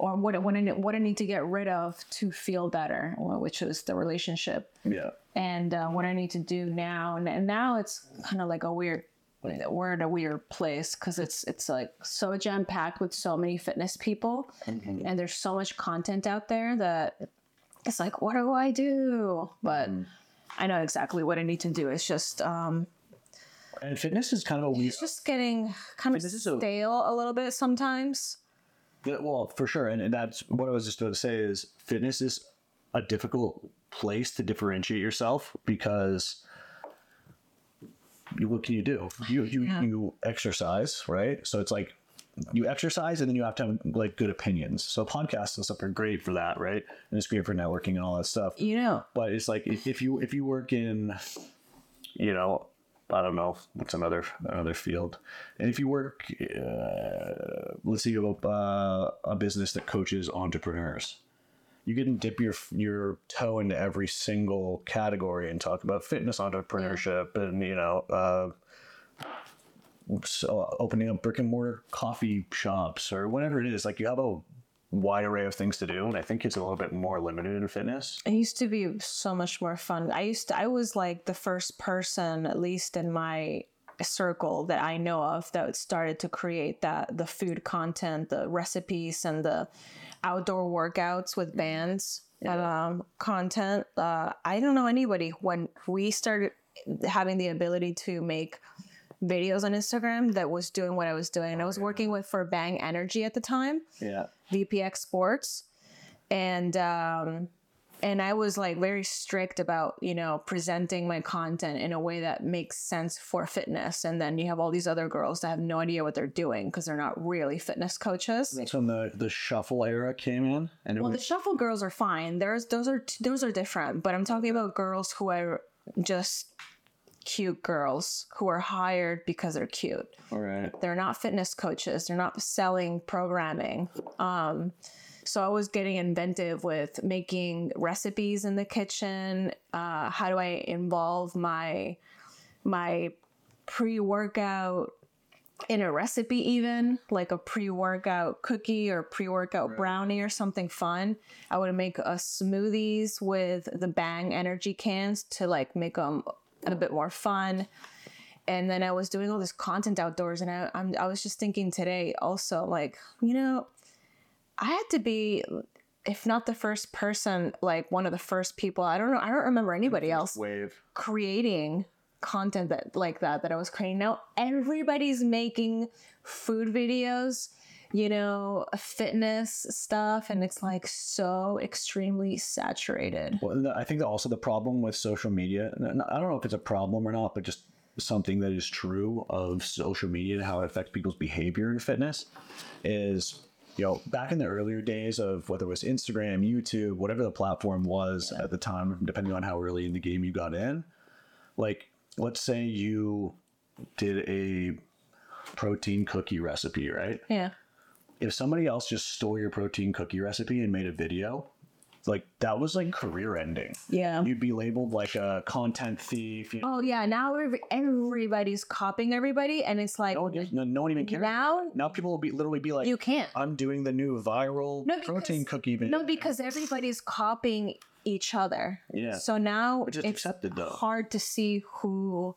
or what what I what I need to get rid of to feel better, which was the relationship, yeah, and uh, what I need to do now. And, and now it's kind of like a weird. We're in a weird place because it's it's like so jam packed with so many fitness people, and there's so much content out there that it's like, what do I do? But I know exactly what I need to do. It's just, um, and fitness is kind of a weird. it's just getting kind of is a- stale a little bit sometimes. Yeah, well, for sure, and, and that's what I was just going to say is fitness is a difficult place to differentiate yourself because you, what can you do? You you Yeah. you exercise, right? So it's like you exercise, and then you have to have like good opinions. So podcasts and stuff are great for that, right? And it's great for networking and all that stuff. You know, But it's like if, if you if you work in, you know, I don't know what's another another field, and if you work, uh, let's say you have a, uh, a business that coaches entrepreneurs, you can dip your your toe into every single category and talk about fitness entrepreneurship and you know. Uh, so opening up brick and mortar coffee shops or whatever it is, like you have a wide array of things to do, and I think it's a little bit more limited in fitness. it used to be so much more fun. I used to, I was like the first person, at least in my circle that I know of, that started to create that the food content, the recipes, and the outdoor workouts with bands um, content. Uh, I don't know anybody when we started having the ability to make videos on Instagram that was doing what I was doing. And I was working with for Bang Energy at the time. Yeah. VPX Sports, and um, and I was like very strict about you know presenting my content in a way that makes sense for fitness. And then you have all these other girls that have no idea what they're doing because they're not really fitness coaches. That's when the, the shuffle era came in, and Well, the shuffle girls are fine. There's those are those are different, but I'm talking about girls who are just cute girls who are hired because they're cute. all right. they're not fitness coaches. They're not selling programming. Um, so i was getting inventive with making recipes in the kitchen. Uh, how do i involve my my pre-workout in a recipe even? Like a pre-workout cookie or pre-workout brownie or something fun. I would make a smoothies with the bang energy cans to like make them a bit more fun and then i was doing all this content outdoors and I, I'm, I was just thinking today also like you know i had to be if not the first person like one of the first people i don't know i don't remember anybody else Wave. creating content that like that that I was creating. Now everybody's making food videos, you know, fitness stuff, and it's like so extremely saturated. Well, I think that also the problem with social media, I don't know if it's a problem or not, but just something that is true of social media and how it affects people's behavior in fitness is you know back in the earlier days of whether it was instagram youtube whatever the platform was at the time depending on how early in the game you got in like let's say you did a protein cookie recipe right Yeah. If somebody else just stole your protein cookie recipe and made a video like that was like career ending Yeah. you'd be labeled like a content thief you know, Oh yeah, now everybody's copying everybody, and it's like no, one no, no one even cares now now people will be literally be like you can't. i'm doing the new viral No, protein because- cookie video No, because everybody's copying each other. Yeah. So now Which is it's accepted, though. hard to see who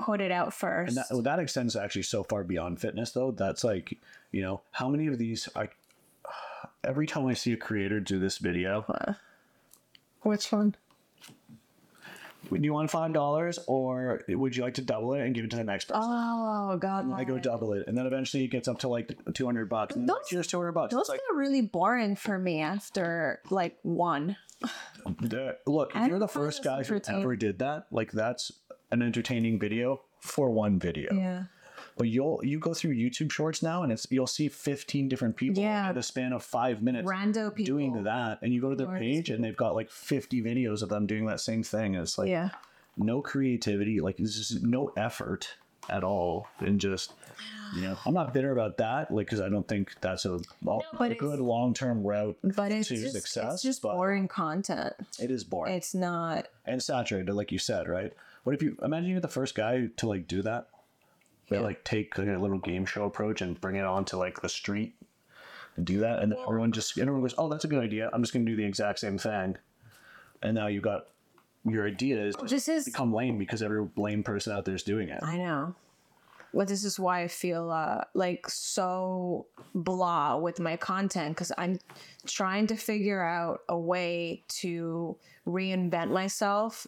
put it out first. And that, well, that extends actually so far beyond fitness, though. That's like, you know, how many of these? I every time I see a creator do this video, Which one? do you want five dollars, or would you like to double it and give it to the next person? Oh God. I go double it, and then eventually it gets up to like two hundred bucks. And Those- here's two hundred bucks. Those It's like, really boring for me after like one. look, if you're the first guy who ever did that, like that's an entertaining video for one video. Yeah. But you'll you go through YouTube Shorts now, and it's you'll see fifteen different people Yeah. in the span of five minutes Rando people. doing that, and you go to their Shorts. page, and they've got like fifty videos of them doing that same thing. And it's like Yeah. no creativity, like there's just no effort at all, and just you know, I'm not bitter about that, like because I don't think that's a, a good long term route But it's to just, success. it's just boring content. it is boring It's not. and saturated, like you said, right? What if you imagine you're the first guy to like do that? They Yeah. like take like, a little game show approach and bring it onto like the street and do that, and then everyone just everyone goes, "Oh, that's a good idea. I'm just gonna do the exact same thing." And now you've got your idea is just This is. become lame because every lame person out there is doing it. I know. But this is why I feel uh, like so blah with my content because I'm trying to figure out a way to reinvent myself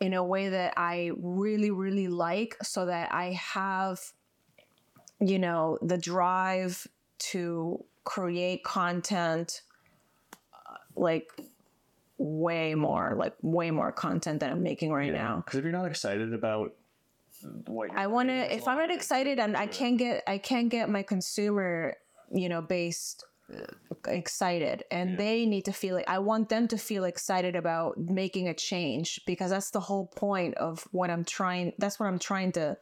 in a way that I really, really like so that I have, you know, the drive to create content uh, like way more, like way more content than I'm making right now. Because if you're not excited about what you're I want to. If I'm not excited, and I can't get, I can't get my consumer, you know, based excited, and they need to feel like I want them to feel excited about making a change because that's the whole point of what I'm trying. That's what I'm trying to,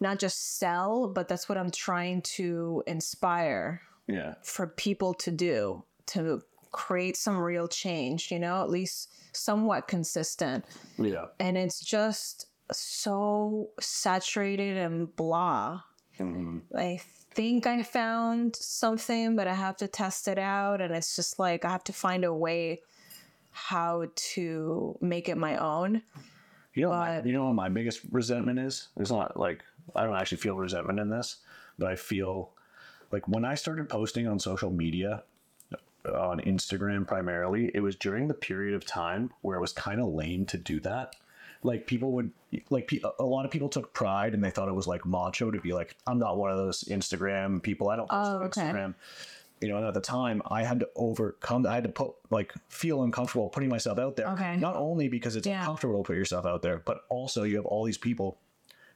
not just sell, but that's what I'm trying to inspire yeah, for people to do to create some real change. You know, at least somewhat consistent yeah, and it's just so saturated and blah. Mm-hmm. I think I found something, but I have to test it out, and it's just like I have to find a way how to make it my own. You know, my, you know what my biggest resentment is? It's not like I don't actually feel resentment in this, but I feel like when I started posting on social media, on Instagram primarily, it was during the period of time where it was kind of lame to do that. Like people would, like a lot of people took pride and they thought it was like macho to be like, I'm not one of those Instagram people. I don't post Oh, okay. Instagram. You know, and at the time, I had to overcome. I had to put like feel uncomfortable putting myself out there. Okay. Not only because it's Yeah. uncomfortable to put yourself out there, but also you have all these people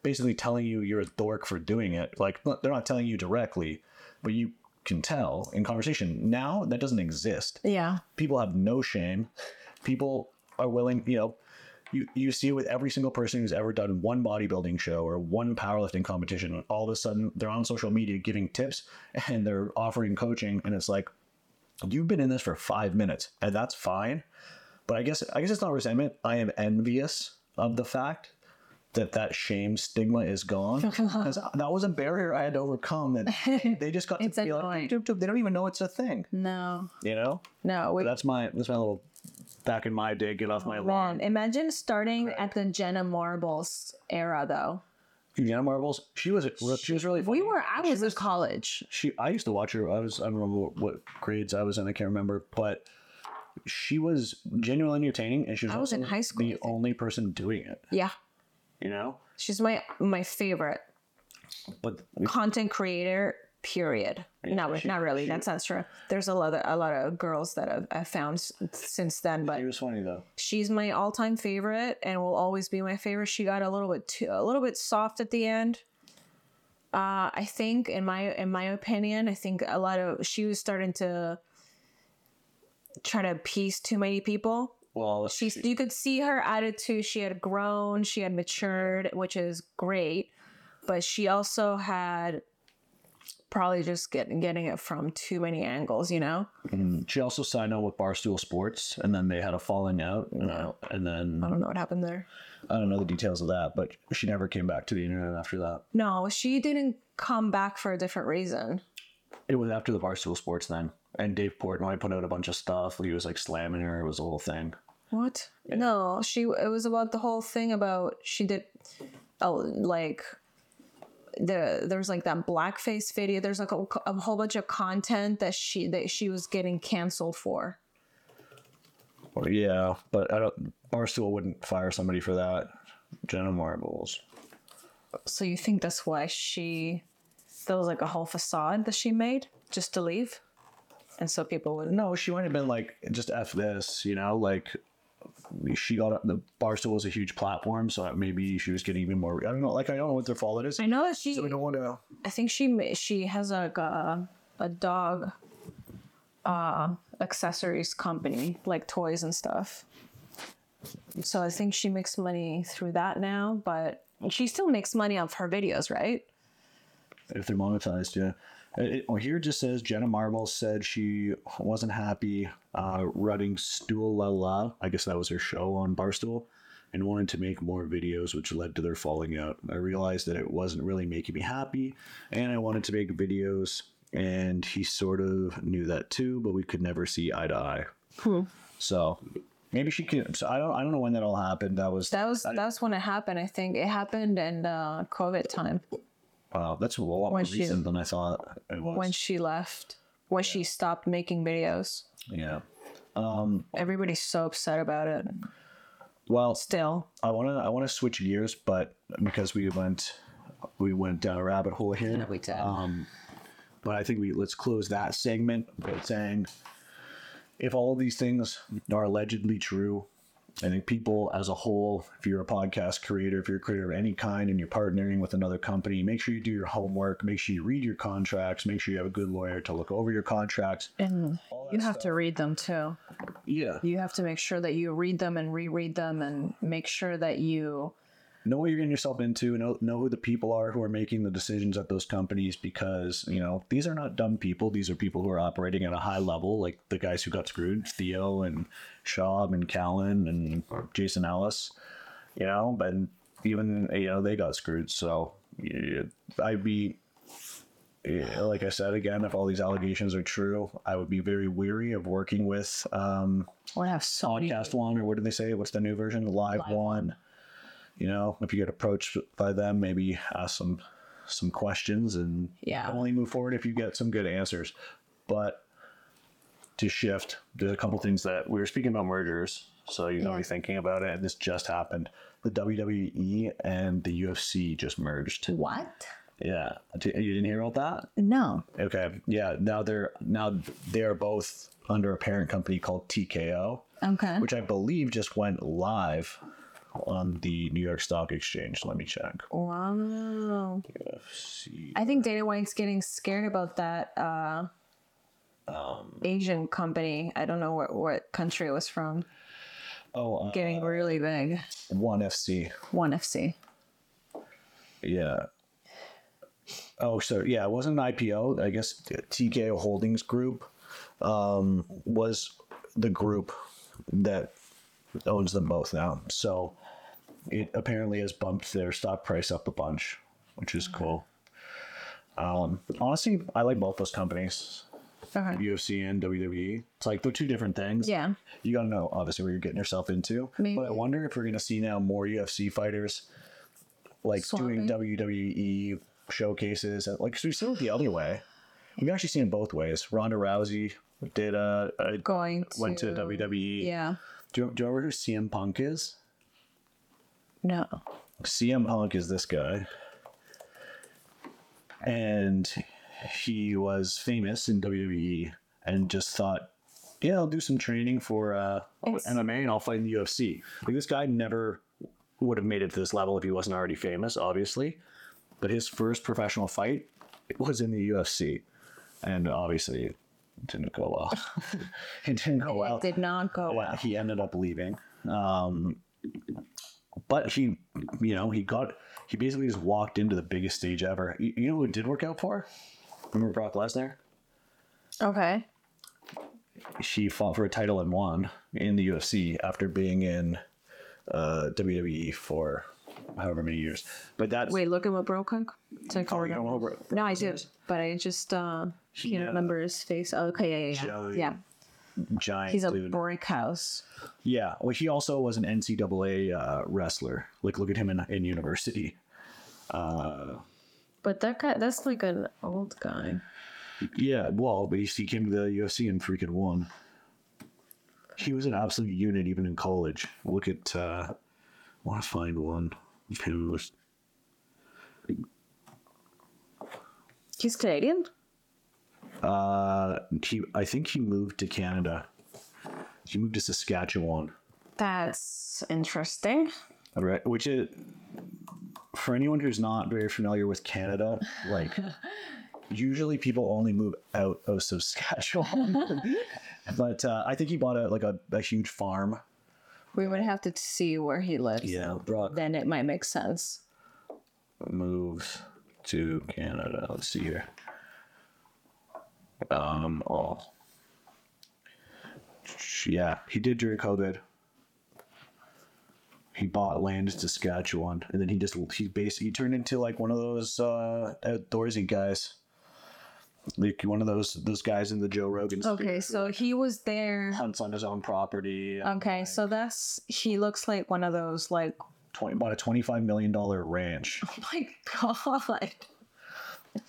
basically telling you you're a dork for doing it. Like they're not telling you directly, but you can tell in conversation. Now that doesn't exist. Yeah. People have no shame. People are willing, you know, you, you see it with every single person who's ever done one bodybuilding show or one powerlifting competition. and All of a sudden, they're on social media giving tips and they're offering coaching, and it's like, you've been in this for five minutes, and that's fine. But I guess I guess it's not resentment. I am envious of the fact that that shame stigma is gone because that was a barrier I had to overcome. That they just got to feel like they don't even know it's a thing. No, You know, no. We, that's my that's my little back in my day. Get off my lawn. man, imagine starting at the Jenna Marbles era, though. Jenna Marbles. She was she was really. We were. I was in college. She I used to watch her. I was I don't remember what, what grades I was in. I can't remember, but she was genuinely entertaining, and she was, I was in high school, The only person doing it. Yeah, You know, she's my my favorite but content creator. Period. no, she- not really. she- That's not true. There's a lot of a lot of girls that I've, I've found since then, but she was funny though. she's my all-time favorite and will always be my favorite. She got a little bit too a little bit soft at the end. Uh, I think in my in my opinion, I think a lot of she was starting to try to appease too many people. Well, She's you could see her attitude. She had grown, she had matured, which is great. But she also had probably just getting getting it from too many angles, you know? Mm-hmm. she also signed on with Barstool Sports, and then they had a falling out, you know, and then I don't know what happened there. I don't know the details of that, but she never came back to the internet after that. No, she didn't come back for a different reason. It was after the Barstool Sports then, and Dave Portnoy put out a bunch of stuff. He was like slamming her. It was a whole thing. What? No, she. It was about the whole thing about she did, oh, like the there's like that blackface video. There's like a, a whole bunch of content that she that she was getting canceled for. Well, yeah, but I don't. Barstool wouldn't fire somebody for that. Jenna Marbles. So you think that's why she? That was like a whole facade that she made just to leave, and so people would. No, she might have been like just f this, you know, like she got the Barstool was a huge platform, so maybe she was getting even more. I don't know, like I don't know what their fault it is. I know that she. So we don't want to. I think she she has like a a dog uh accessories company like toys and stuff. So I think she makes money through that now, but she still makes money off her videos, right? if they're monetized, yeah. It, it- well, here it just says Jenna Marbles said she wasn't happy uh, running Stool La La. I guess that was her show on Barstool, and wanted to make more videos, which led to their falling out. I realized that it wasn't really making me happy, and I wanted to make videos, and he sort of knew that too, but we could never see eye to eye. Cool. So maybe she could. So I don't. I don't know when that all happened. That was That was that was when it happened. I think it happened in uh, COVID time wow. That's a lot more she- recent than I thought it was. when she left, when she stopped making videos. yeah. Um, Everybody's so upset about it. Well, Still, I want to I want to switch gears, but because we went we went down a rabbit hole here. we did. Um, but I think we let's close that segment by saying if all of these things are allegedly true, I think people as a whole, if you're a podcast creator, if you're a creator of any kind and you're partnering with another company, make sure you do your homework, make sure you read your contracts, make sure you have a good lawyer to look over your contracts. and you have to read them too. Yeah. you have to make sure that you read them and reread them and make sure that you know what you're getting yourself into know, know who the people are who are making the decisions at those companies because you know these are not dumb people. These are people who are operating at a high level like the guys who got screwed theo and Schaub and Callen and jason ellis you know but even you know they got screwed. So yeah, i'd be yeah, like i said again if all these allegations are true i would be very weary of working with um to have so many. One or what do they say? What's the new version? Live, one you know if you get approached by them maybe ask some some questions and Yeah. only move forward if you get some good answers but to shift there's a couple things that we were speaking about mergers so you know Yeah. be thinking about it and this just happened. The wwe and the ufc just merged. What? Yeah. You didn't hear about that? No. Okay. Yeah now they're now they're both under a parent company called tko okay. which I believe just went live on the New York Stock Exchange. Let me check. wow UFC. i think dana white's getting scared about that uh Um, asian company i don't know what, what country it was from Oh, uh, getting really big One FC. one fc Yeah. Oh, so yeah, it wasn't an IPO. I guess TKO Holdings Group um, was the group that owns them both now. So it apparently has bumped their stock price up a bunch, which is cool. Um, honestly, I like both those companies, Okay. UFC and WWE. It's like they're two different things. Yeah. You got to know obviously what you're getting yourself into. Maybe. But I wonder if we're going to see now more UFC fighters like doing WWE showcases. Like so we've seen it the other way. We've actually seen it both ways. Ronda Rousey did uh, uh Going to went to WWE. Yeah. Do you, do you remember who CM Punk is? No. CM Punk is this guy. And he was famous in WWE and just thought, yeah, I'll do some training for uh, It's- MMA and I'll fight in the UFC. Like this guy never would have made it to this level if he wasn't already famous, obviously. But his first professional fight was in the UFC. And obviously it didn't go well. it didn't go well It did not go well. he ended up leaving. Um, but he, you know, he got he basically just walked into the biggest stage ever. You, you know who it did work out for? Remember Brock Lesnar? Okay. She fought for a title and won in the UFC after being in uh, WWE for however many years. But that's Wait, look at what broke him. To Oh, you don't know where- No, I do, but I just uh can't Yeah. remember his face. Oh, okay, yeah, yeah, yeah. Yeah. Giant He's a dude. brick house. Yeah, well, he also was an NCAA uh, wrestler. Like, look at him in, in university. But that guy, that's like an old guy. Yeah, well, but he, he came to the UFC and freaking won. He was an absolute unit even in college. Look at, uh, I want to find one of him. Was, He's Canadian. Uh, he, I think he moved to Canada. He moved to Saskatchewan, That's interesting. right? Which is, for anyone who's not very familiar with Canada, like, usually people only move out of Saskatchewan. but uh, I think he bought a like a, a huge farm. We would have to see where he lives. Yeah, Brock Then it might make sense. moved to Canada. Let's see here. Um, oh, yeah, he did during COVID. He bought land in Saskatchewan, and then he just he basically he turned into like one of those uh, outdoorsy guys, like one of those those guys in the Joe Rogan. Okay, so he was there. hunts on his own property. Okay, so that's he looks like one of those like Twenty bought a twenty five million dollar ranch. oh my god.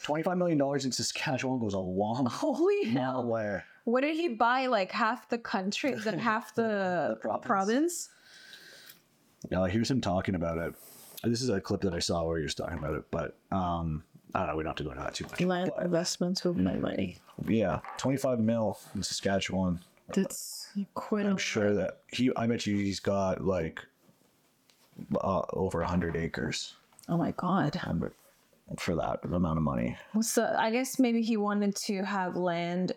Twenty five million dollars in Saskatchewan goes a long Holy hell. long way. What did he buy? Like half the country, then half the, province. province? Uh, here's him talking about it. This is a clip that I saw where he was talking about it, but um, I don't know. We don't have to go into that too much. Land investments with my money. Yeah, 25 mil in Saskatchewan. That's quite I'm sure that he. I bet you he's got like uh, over 100 acres Oh my god. For that amount of money. So I guess maybe he wanted to have land,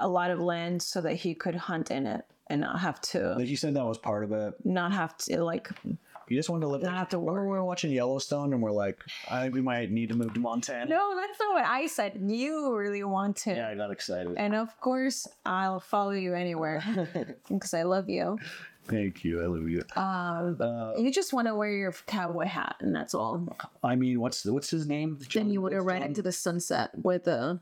a lot of land, so that he could hunt in it and not have to, Like you said, that was part of it. not have to like You just wanted to live. not have to work. We were watching Yellowstone and we're like, I think we might need to move to Montana. No, that's not what I said. You really want to. Yeah, I got excited. And of course, I'll follow you anywhere because I love you. Thank you. I love you. Um, you just want to wear your cowboy hat, and that's all. I mean, what's what's his name? Then you would have ran into the sunset with a.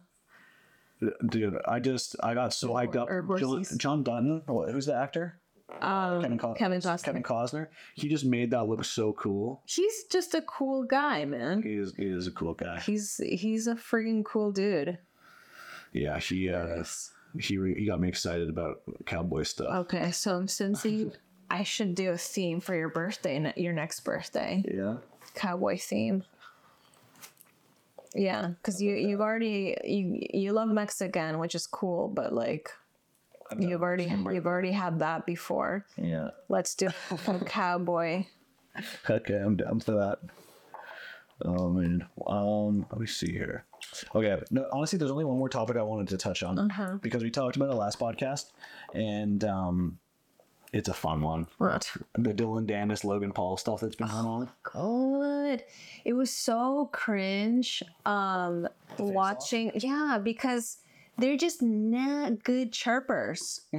Dude, I just I got so hyped up. Jill- John Dutton, who's the actor? Um, Kevin, Co- Kevin Costner. Kevin Costner. He just made that look so cool. He's just a cool guy, man. He is he is a cool guy. He's he's a freaking cool dude. Yeah, he uh, he re- he got me excited about cowboy stuff. Okay, so since you, I should do a theme for your birthday, your next birthday, Yeah. cowboy theme. Yeah, because you you've already you you love Mexican, which is cool, but like you've already you've already had that before. Yeah. Let's do a cowboy. Okay, I'm down for that. Oh man. Um, let me see here. Okay. No, honestly, there's only one more topic I wanted to touch on because we talked about it last podcast, and um, it's a fun one. What? The Dillon Danis, Logan Paul stuff that's been going on. good. It was so cringe um watching yeah, because they're just not good chirpers.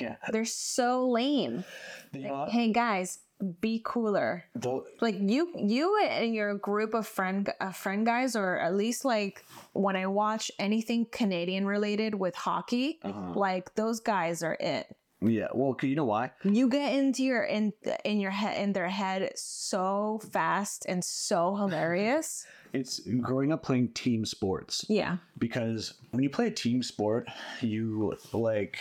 yeah. They're so lame. You know, Hey guys, be cooler. the- Like you, you and your group of friend, uh, friend guys, or at least like when I watch anything Canadian related with hockey, Uh-huh. like those guys are it. yeah. well, you know why? You get into your in in your head in their head so fast and so hilarious. It's growing up playing team sports. Yeah. because when you play a team sport, you like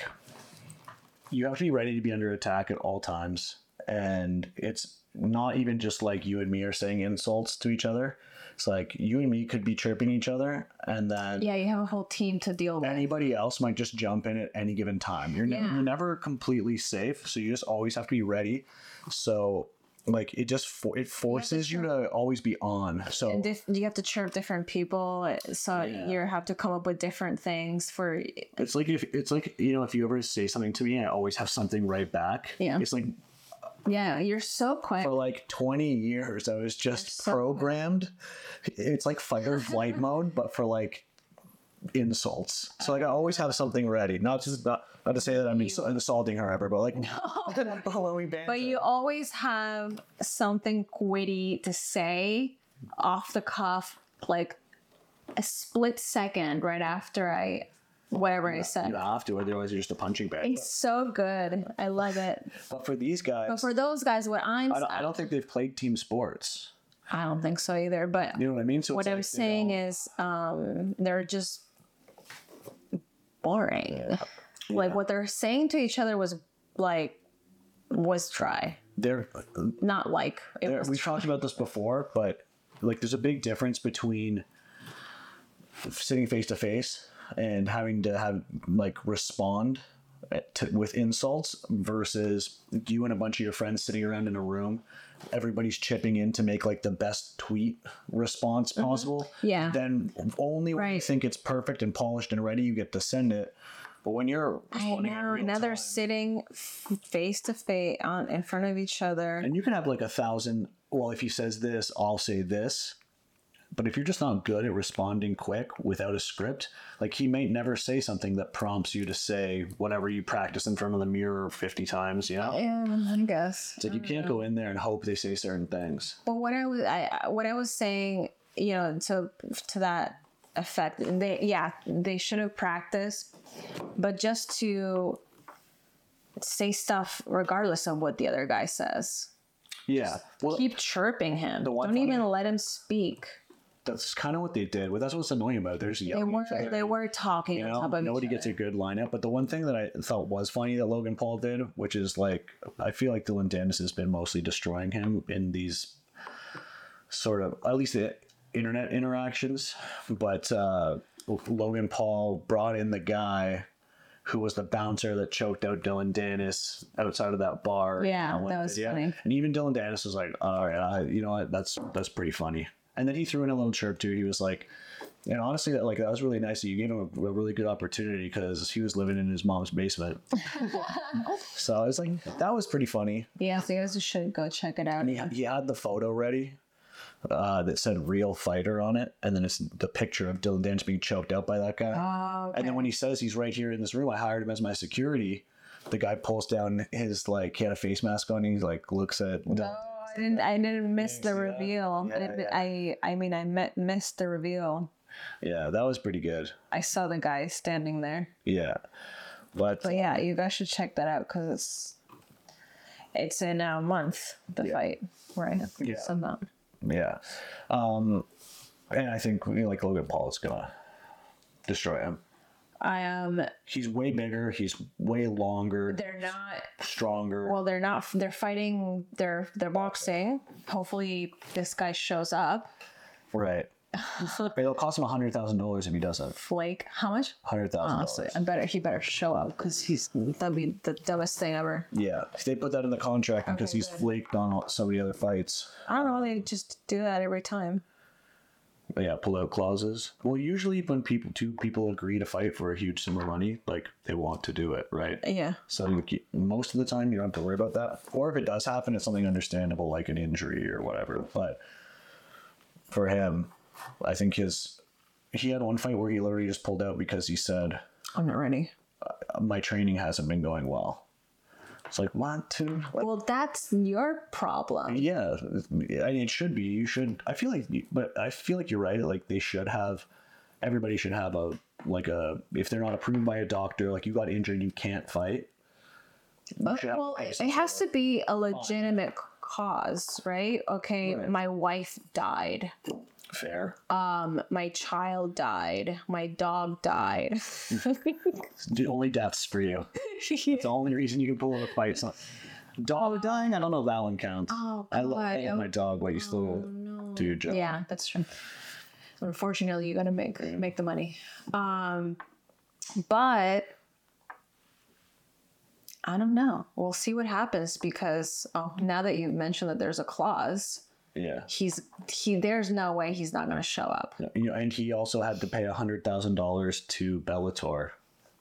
you have to be ready to be under attack at all times, and it's not even just like you and me are saying insults to each other. It's like you and me could be chirping each other, and then Yeah, you have a whole team to deal with. anybody else might just jump in at any given time. You're, never, Yeah. you're never completely safe, so you just always have to be ready. So, like, it just for, it forces you to always be on. So And dif- you have to chirp different people, so Yeah. you have to come up with different things for. It's like if it's like you know if you ever say something to me, I always have something right back. Yeah. It's like Yeah, you're so quick. for like twenty years, I was just programmed. It's like fight or flight mode, but for like insults. So like I always have something ready. Not just not, not to say that I'm ins- insulting her ever, but like no. But you always have something witty to say off the cuff, like a split second right after I whatever I said. you have to, otherwise you're just a punching bag. It's so good. I love it. But for these guys, But for those guys, what I'm, I don't, I don't think they've played team sports. I don't think so either. But You know what I mean? So what I'm like saying is, um, they're just boring. Like what they're saying to each other was like was dry, they're not like it there, was. we've talked about this before, but like there's a big difference between sitting face to face and having to have like respond to, with insults versus you and a bunch of your friends sitting around in a room. Everybody's chipping in to make like the best tweet response possible. Mm-hmm. Yeah. Then only when you think it's perfect and polished and ready, you get to send it. But when you're I know. Now they're time- sitting face to face on in front of each other. And you can have like a thousand. Well, if he says this, I'll say this. But if you're just not good at responding quick without a script, like he may never say something that prompts you to say whatever you practice in front of the mirror 50 times, you know? Yeah, I guess. It's like you can't go in there and hope they say certain things. But what I was, I what I was saying, you know, to to that effect, they yeah, they should have practiced, but just to say stuff regardless of what the other guy says. Yeah. Well, Keep chirping him. Don't even let him speak. That's kind of what they did. Well, that's what's annoying about it. They're They were they were talking you on know, top of nobody gets a good lineup. But the one thing that I thought was funny that Logan Paul did, which is like, I feel like Dillon Danis has been mostly destroying him in these sort of, at least the internet interactions. But uh, Logan Paul brought in the guy who was the bouncer that choked out Dillon Danis outside of that bar. Yeah, that was funny. And even Dillon Danis was like, all right, I, you know what, that's that's pretty funny. And then he threw in a little chirp too. He was like, and honestly, that like that was really nice. that You gave him a, a really good opportunity because he was living in his mom's basement. so I was like, that was pretty funny. Yeah, so you guys should go check it out. And he, he had the photo ready uh, that said "real fighter" on it, and then it's the picture of Dillon Danis being choked out by that guy. Oh, And then when he says he's right here in this room, I hired him as my security. The guy pulls down his like he had a face mask on. And he like looks at. Oh, I didn't. I didn't miss the reveal. Yeah, I, yeah. I. I mean, I met, missed the reveal. Yeah, that was pretty good. I saw the guy standing there. Yeah, but, But yeah, you guys should check that out because it's it's in a month the fight, right? Yeah. So that- yeah, um, and I think you know, like Logan Paul is gonna destroy him. I um, He's way bigger. He's way longer, they're not. stronger. Well, they're not. They're fighting. They're they're boxing. Hopefully, this guy shows up. right. But It'll cost him a hundred thousand dollars if he doesn't. Flake. How much? Hundred thousand Honestly. I better. He better show up because he's that'd be the dumbest thing ever. Yeah, they put that in the contract because Okay, he's good. flaked on so many other fights. I don't know. They just do that every time. Yeah, pull out clauses. Well, usually when people two people agree to fight for a huge sum of money, like they want to do it, right? Yeah. So most of the time you don't have to worry about that. Or if it does happen, it's something understandable like an injury or whatever. But for him, I think his he had one fight where he literally just pulled out because he said I'm not ready. Uh, my training hasn't been going well. It's like what two? What? Well, that's your problem. Yeah, I mean, it should be. You should. I feel like, but I feel like you're right. Like they should have. Everybody should have a like a. If they're not approved by a doctor, like you got injured, you can't fight. Should well, it has to be a legitimate cause, right? Okay, Right. my wife died. Fair. Um, my child died. My dog died. The only deaths for you. It's the only reason you can pull in a fight. Not dog dying. I don't know if that one counts. Oh, I, God. I love my dog, but you still do your job. yeah, that's true. Unfortunately, you gotta make make the money. Um, but I don't know. We'll see what happens because oh, now that you've mentioned that there's a clause, Yeah. he's he. There's no way he's not gonna show up. You know, and he also had to pay a hundred thousand dollars to Bellator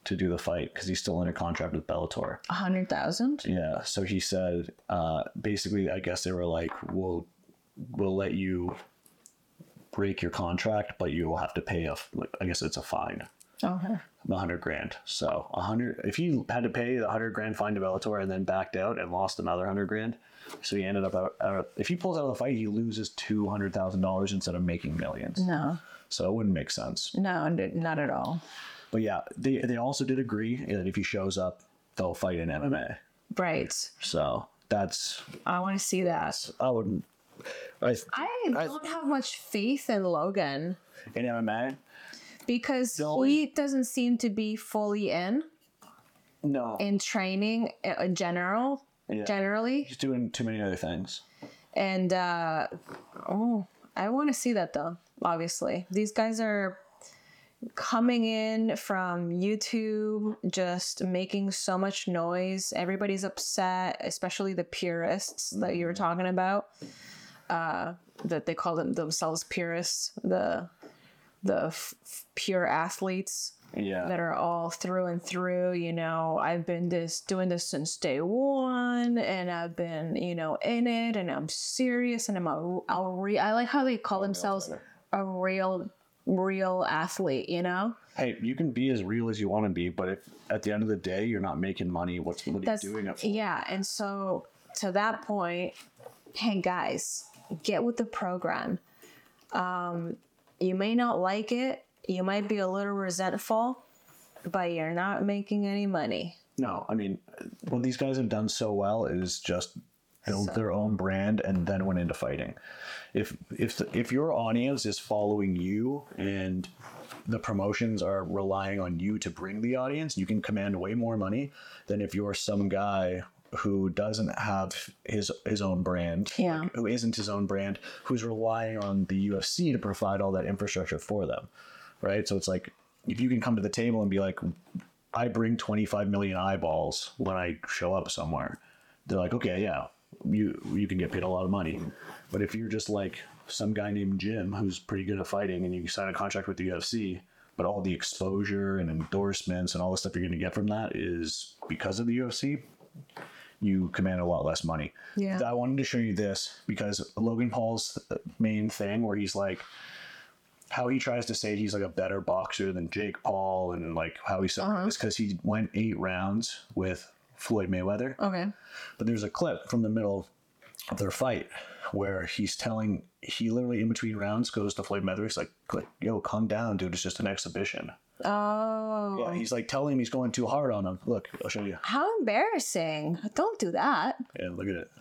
to do the fight because he's still under contract with Bellator. A hundred thousand. Yeah. So he said, uh, basically, I guess they were like, "We'll, we'll let you break your contract, but you will have to pay a, I guess it's a fine, Okay. a hundred grand. So a hundred, if he had to pay the hundred grand fine to Bellator and then backed out and lost another hundred grand, so he ended up out. out if he pulls out of the fight, he loses two hundred thousand dollars instead of making millions. No, So it wouldn't make sense. no, not at all. But yeah, they they also did agree that if he shows up, they'll fight in MMA. Right. So that's I want to see that. I wouldn't. I I don't have much faith in Logan in MMA. because only- he doesn't seem to be fully in No, in training uh, in general. Yeah. Generally, he's doing too many other things. and uh, oh, I want to see that though. Obviously, these guys are coming in from YouTube, just making so much noise. Everybody's upset, especially the purists that you were talking about. Uh, that they call them themselves purists, the the f- pure athletes Yeah, that are all through and through. You know, I've been this doing this since day one, and I've been you know in it, and I'm serious, and I'm a, a re- I like how they call themselves a real real athlete. You know, hey, you can be as real as you want to be, but if at the end of the day you're not making money, what's what are you doing it for? yeah. And so to that point, hey guys, get with the program. Um, you may not like it. You might be a little resentful, but you're not making any money. No, I mean, what these guys have done so well is just build So- their own brand and then went into fighting. If if the, if your audience is following you and the promotions are relying on you to bring the audience, you can command way more money than if you're some guy who doesn't have his his own brand, Yeah. like, who isn't his own brand, who's relying on the UFC to provide all that infrastructure for them, right? So it's like if you can come to the table and be like, I bring 25 million eyeballs when I show up somewhere. They're like, okay, yeah, you you can get paid a lot of money. But if you're just like some guy named Jim who's pretty good at fighting and you sign a contract with the UFC, but all the exposure and endorsements and all the stuff you're going to get from that is because of the UFC, you command a lot less money. Yeah. I wanted to show you this because Logan Paul's uh, main thing where he's like how he tries to say he's like a better boxer than Jake Paul and like how he's Uh-huh. is because he went eight rounds with Floyd Mayweather. Okay. But there's a clip from the middle of their fight where he's telling he literally in between rounds goes to Floyd Mayweather. He's like, "Like, "Yo, calm down, dude. It's just an exhibition." Oh. Yeah, he's like telling him he's going too hard on him. Look, I'll show you. How embarrassing. Don't do that. Yeah, look at it.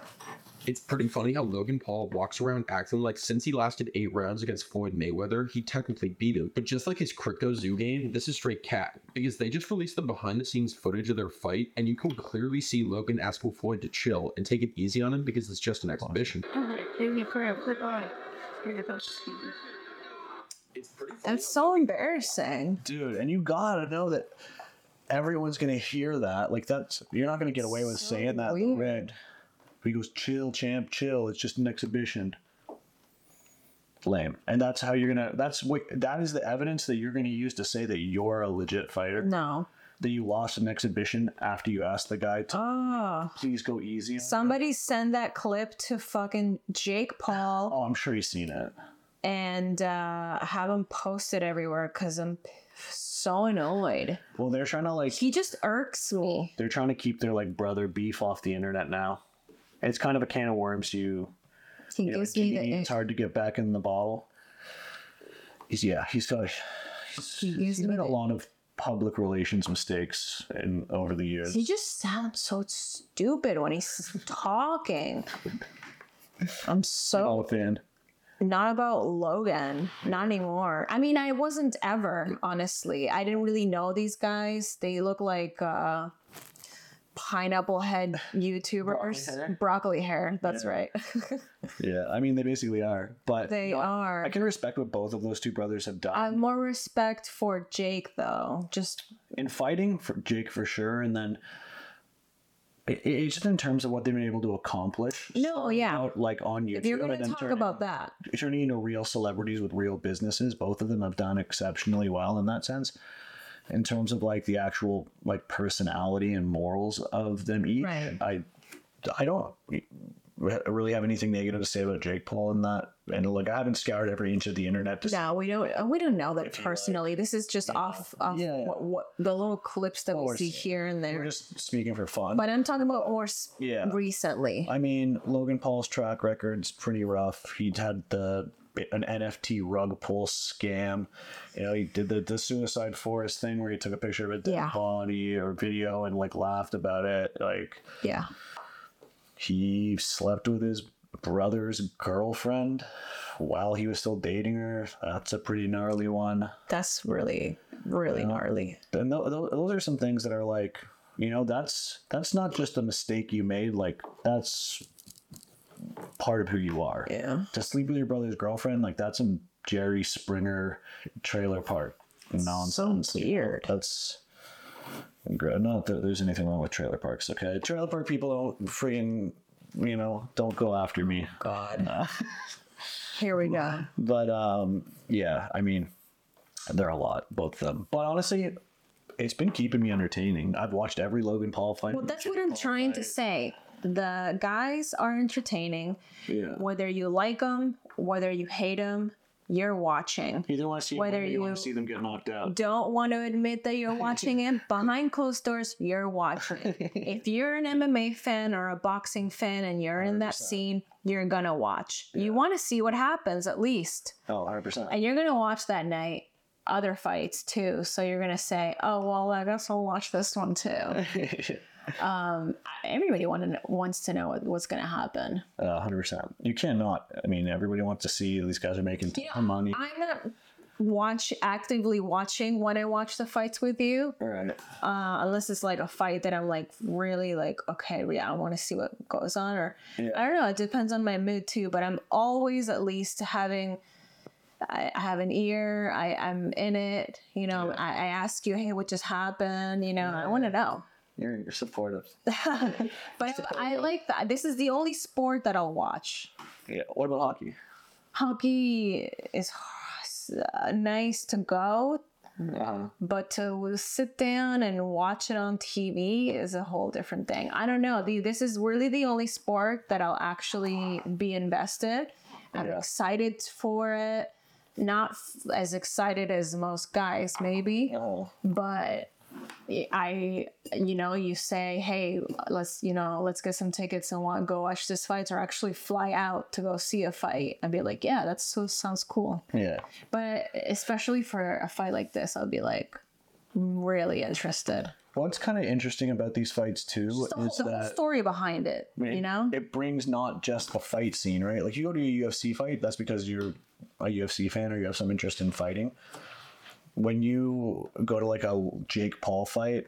It's pretty funny how Logan Paul walks around acting like since he lasted eight rounds against Floyd Mayweather, he technically beat him. But just like his Crypto Zoo game, this is straight cat. Because they just released the behind the scenes footage of their fight, and you can clearly see Logan asking Floyd to chill and take it easy on him because it's just an exhibition. It's. That's so embarrassing. dude and you gotta know that everyone's gonna hear that like that's you're not gonna get away with So saying that weird. red he goes chill champ chill it's just an exhibition lame and that's how you're gonna that's what that is the evidence that you're gonna use to say that you're a legit fighter No. that you lost an exhibition after you asked the guy to Oh. please go easy on Somebody send that clip to fucking Jake Paul oh i'm sure he's seen it and uh, have him posted everywhere because I'm so annoyed. Well, they're trying to like He just irks me. they're trying to keep their like brother beef off the internet now. It's kind of a can of worms. You, He you know, gives me the it's hard to get back in the bottle. He's yeah, he's got he's, He gives he's me made a the- lot of public relations mistakes in over the years. He just sounds so stupid when he's talking. I'm so fan. not about Logan, not anymore. I mean, I wasn't ever, honestly. I didn't really know these guys. They look like uh pineapple head YouTubers. Broccoli hair. that's right. Yeah, I mean they basically are, but they are. I can respect what both of those two brothers have done I have more respect for Jake though. Just in fighting for Jake for sure, and then it, it's just in terms of what they've been able to accomplish. No, yeah. out, like on YouTube. if you're gonna talk turning- about that. turning into real celebrities with real businesses, both of them have done exceptionally well in that sense. In terms of like the actual like personality and morals of them each, Right. I I don't really have anything negative to say about Jake Paul in that. And like I haven't scoured every inch of the internet to No, we don't. uh, We don't know that you like. personally. This is just off, off Yeah, yeah. What, what the little clips that Oh, we see here and there. We're just speaking for fun. But I'm talking about more Yeah. recently. I mean, Logan Paul's track record's pretty rough. He had the an NFT rug pull scam. You know, he did the, the suicide forest thing where he took a picture of a dead Yeah. body or video and like laughed about it. Like Yeah. he slept with his brother's girlfriend while he was still dating her. That's a pretty gnarly one. That's really, really gnarly. And th- th- those are some things that are like, you know, that's that's not just a mistake you made. Like that's part of who you are. Yeah. To sleep with your brother's girlfriend, like that's some Jerry Springer trailer park nonsense. So weird. That's not that there's anything wrong with trailer parks. Okay, trailer park people don't freaking, you know, don't go after me. God. Here we go. But um, yeah, I mean, they're a lot, both of them. But honestly, it's been keeping me entertaining. I've watched every Logan Paul fight. Well, that's what I'm trying to say. The guys are entertaining. Yeah. Whether you like them, whether you hate them, you're watching. You either want to see Whether you, you- want to see them get knocked out. Don't want to admit that you're watching it behind closed doors. You're watching. if you're an MMA fan or a boxing fan and you're in that scene, you're gonna watch. You want to see what happens at least, Oh, 100 percent. and you're gonna watch that night other fights too. So you're gonna say, "Oh well, I guess I'll watch this one too." um, everybody want to, wants to know what's gonna happen. hundred percent. You cannot. I mean, everybody wants to see these guys are making ton of money. I'm not watch actively watching when I watch the fights with you. All right. uh, unless it's like a fight that I'm like really like okay yeah I want to see what goes on or Yeah. I don't know it depends on my mood too but I'm always at least having I I have an ear I I'm in it you know I, I ask you hey what just happened you know I want to know You're, you're supportive. but I, I like that this is the only sport that I'll watch Yeah. What about hockey? hockey is uh, nice to go Uh-huh. but to sit down and watch it on TV is a whole different thing. I don't know. The, this is really the only sport that I'll actually be invested. I'm Yeah. excited for it. Not f- as excited as most guys, maybe, Oh. but I, you know, you say, hey, let's, you know, let's get some tickets and want go watch this fight, or actually fly out to go see a fight. I'd be like, yeah, that so sounds cool. Yeah. But especially for a fight like this, I'll be like really interested. What's kind of interesting about these fights too The, is the that story behind it, I mean, you know? it brings not just a fight scene, right? Like you go to a UFC fight, that's because you're a UFC fan or you have some interest in fighting. When you go to like a Jake Paul fight,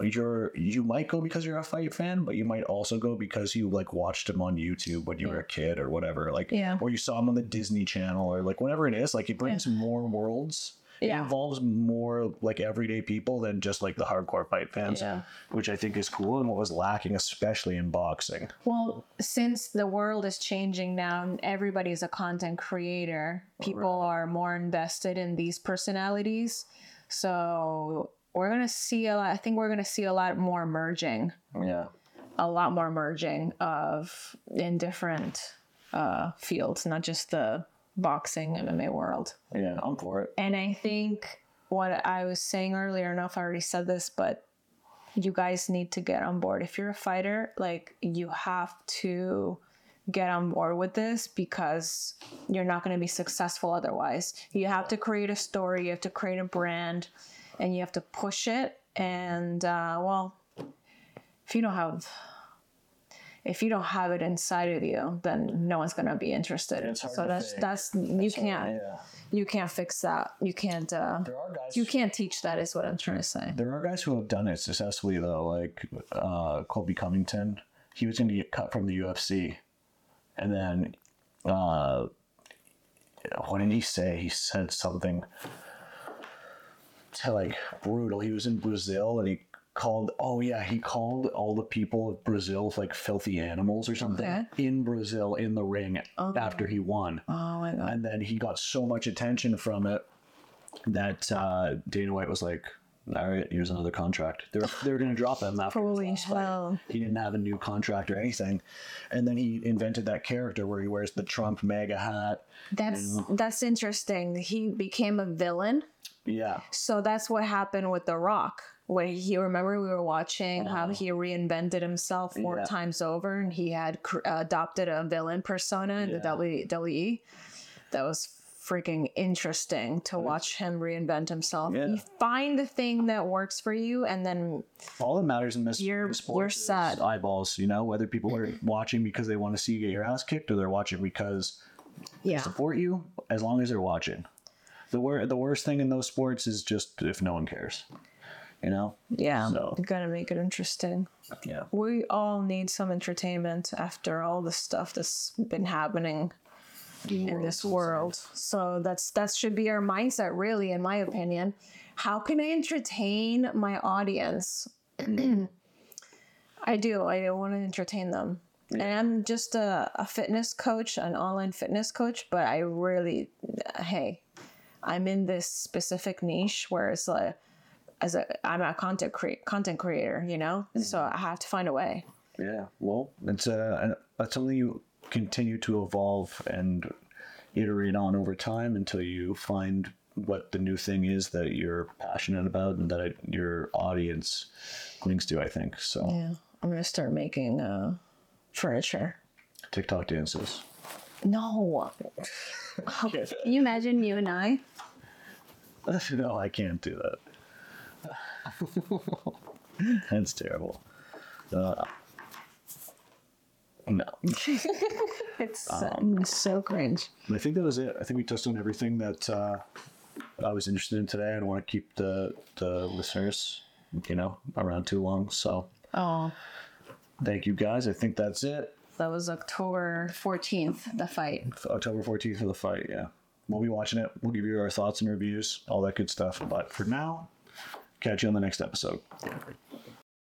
you're you might go because you're a fight fan, but you might also go because you like watched him on YouTube when you were a kid or whatever, like Yeah. or you saw him on the Disney Channel or like whatever it is. Like it brings more worlds. It Yeah. involves more like everyday people than just like the hardcore fight fans, Yeah. which I think is cool and what was lacking, especially in boxing. Well, since the world is changing now and everybody's a content creator, people are more invested in these personalities. So we're going to see a lot, I think we're going to see a lot more merging, Yeah. a lot more merging of in different uh, fields, not just the boxing MMA world. Yeah, I'm for it. And I think what I was saying earlier, I don't know if I already said this, but you guys need to get on board. If you're a fighter, like you have to get on board with this because you're not going to be successful otherwise. You have to create a story, you have to create a brand, and you have to push it. And uh, well, if you don't have if you don't have it inside of you, then no one's gonna be interested. So that's fake. that's you can't Yeah. you can't fix that. You can't uh, There are guys. you can't teach that. Is what I'm trying to say. There are guys who have done it successfully though, like uh, Colby Covington. He was going to get cut from the UFC, and then uh, what did he say? He said something to like brutal. He was in Brazil and he called. Oh yeah, he called all the people of Brazil like filthy animals or something Okay. in Brazil in the ring after he won. Oh my god. And then he got so much attention from it that uh, Dana White was like, "All right, here's another contract." They were they were going to drop him after Holy last fight. hell. He didn't have a new contract or anything, and then he invented that character where he wears the Trump MAGA hat. That's that's interesting. He became a villain. Yeah, So that's what happened with The Rock. When he remember we were watching how he reinvented himself four Yeah. times over, and he had cr- adopted a villain persona in the WWE. That was freaking interesting to watch him reinvent himself. Yeah. You find the thing that works for you, and then all that matters in this You're- this sport you're is sad. eyeballs. You know, whether people are watching because they want to see you get your ass kicked, or they're watching because yeah, support you. As long as they're watching, the wor- the worst thing in those sports is just if no one cares. You know. yeah, So- you gotta make it interesting. Yeah. we all need some entertainment after all the stuff that's been happening in this world. So that's that should be our mindset really in my opinion. How can I entertain my audience? I do. I want to entertain them. And I'm just a, a fitness coach, an online fitness coach, but I really hey, I'm in this specific niche where it's like as a I'm a content cre- content creator, you know? So I have to find a way. Yeah, well, it's uh, and that's something you continue to evolve and iterate on over time until you find what the new thing is that you're passionate about and that your audience clings to. I think so. Yeah, I'm gonna start making uh, furniture. TikTok dances. No, Can you imagine you and I? no, I can't do that. That's terrible. Uh, no, it's uh, so cringe. I think that was it. I think we touched on everything that uh, I was interested in today. I don't want to keep the the listeners, you know, around too long. So Oh, thank you guys. I think that's it. that was October 14th, the fight. October fourteenth for the fight. Yeah, we'll be watching it. We'll give you our thoughts and reviews, all that good stuff. But for now, catch you on the next episode.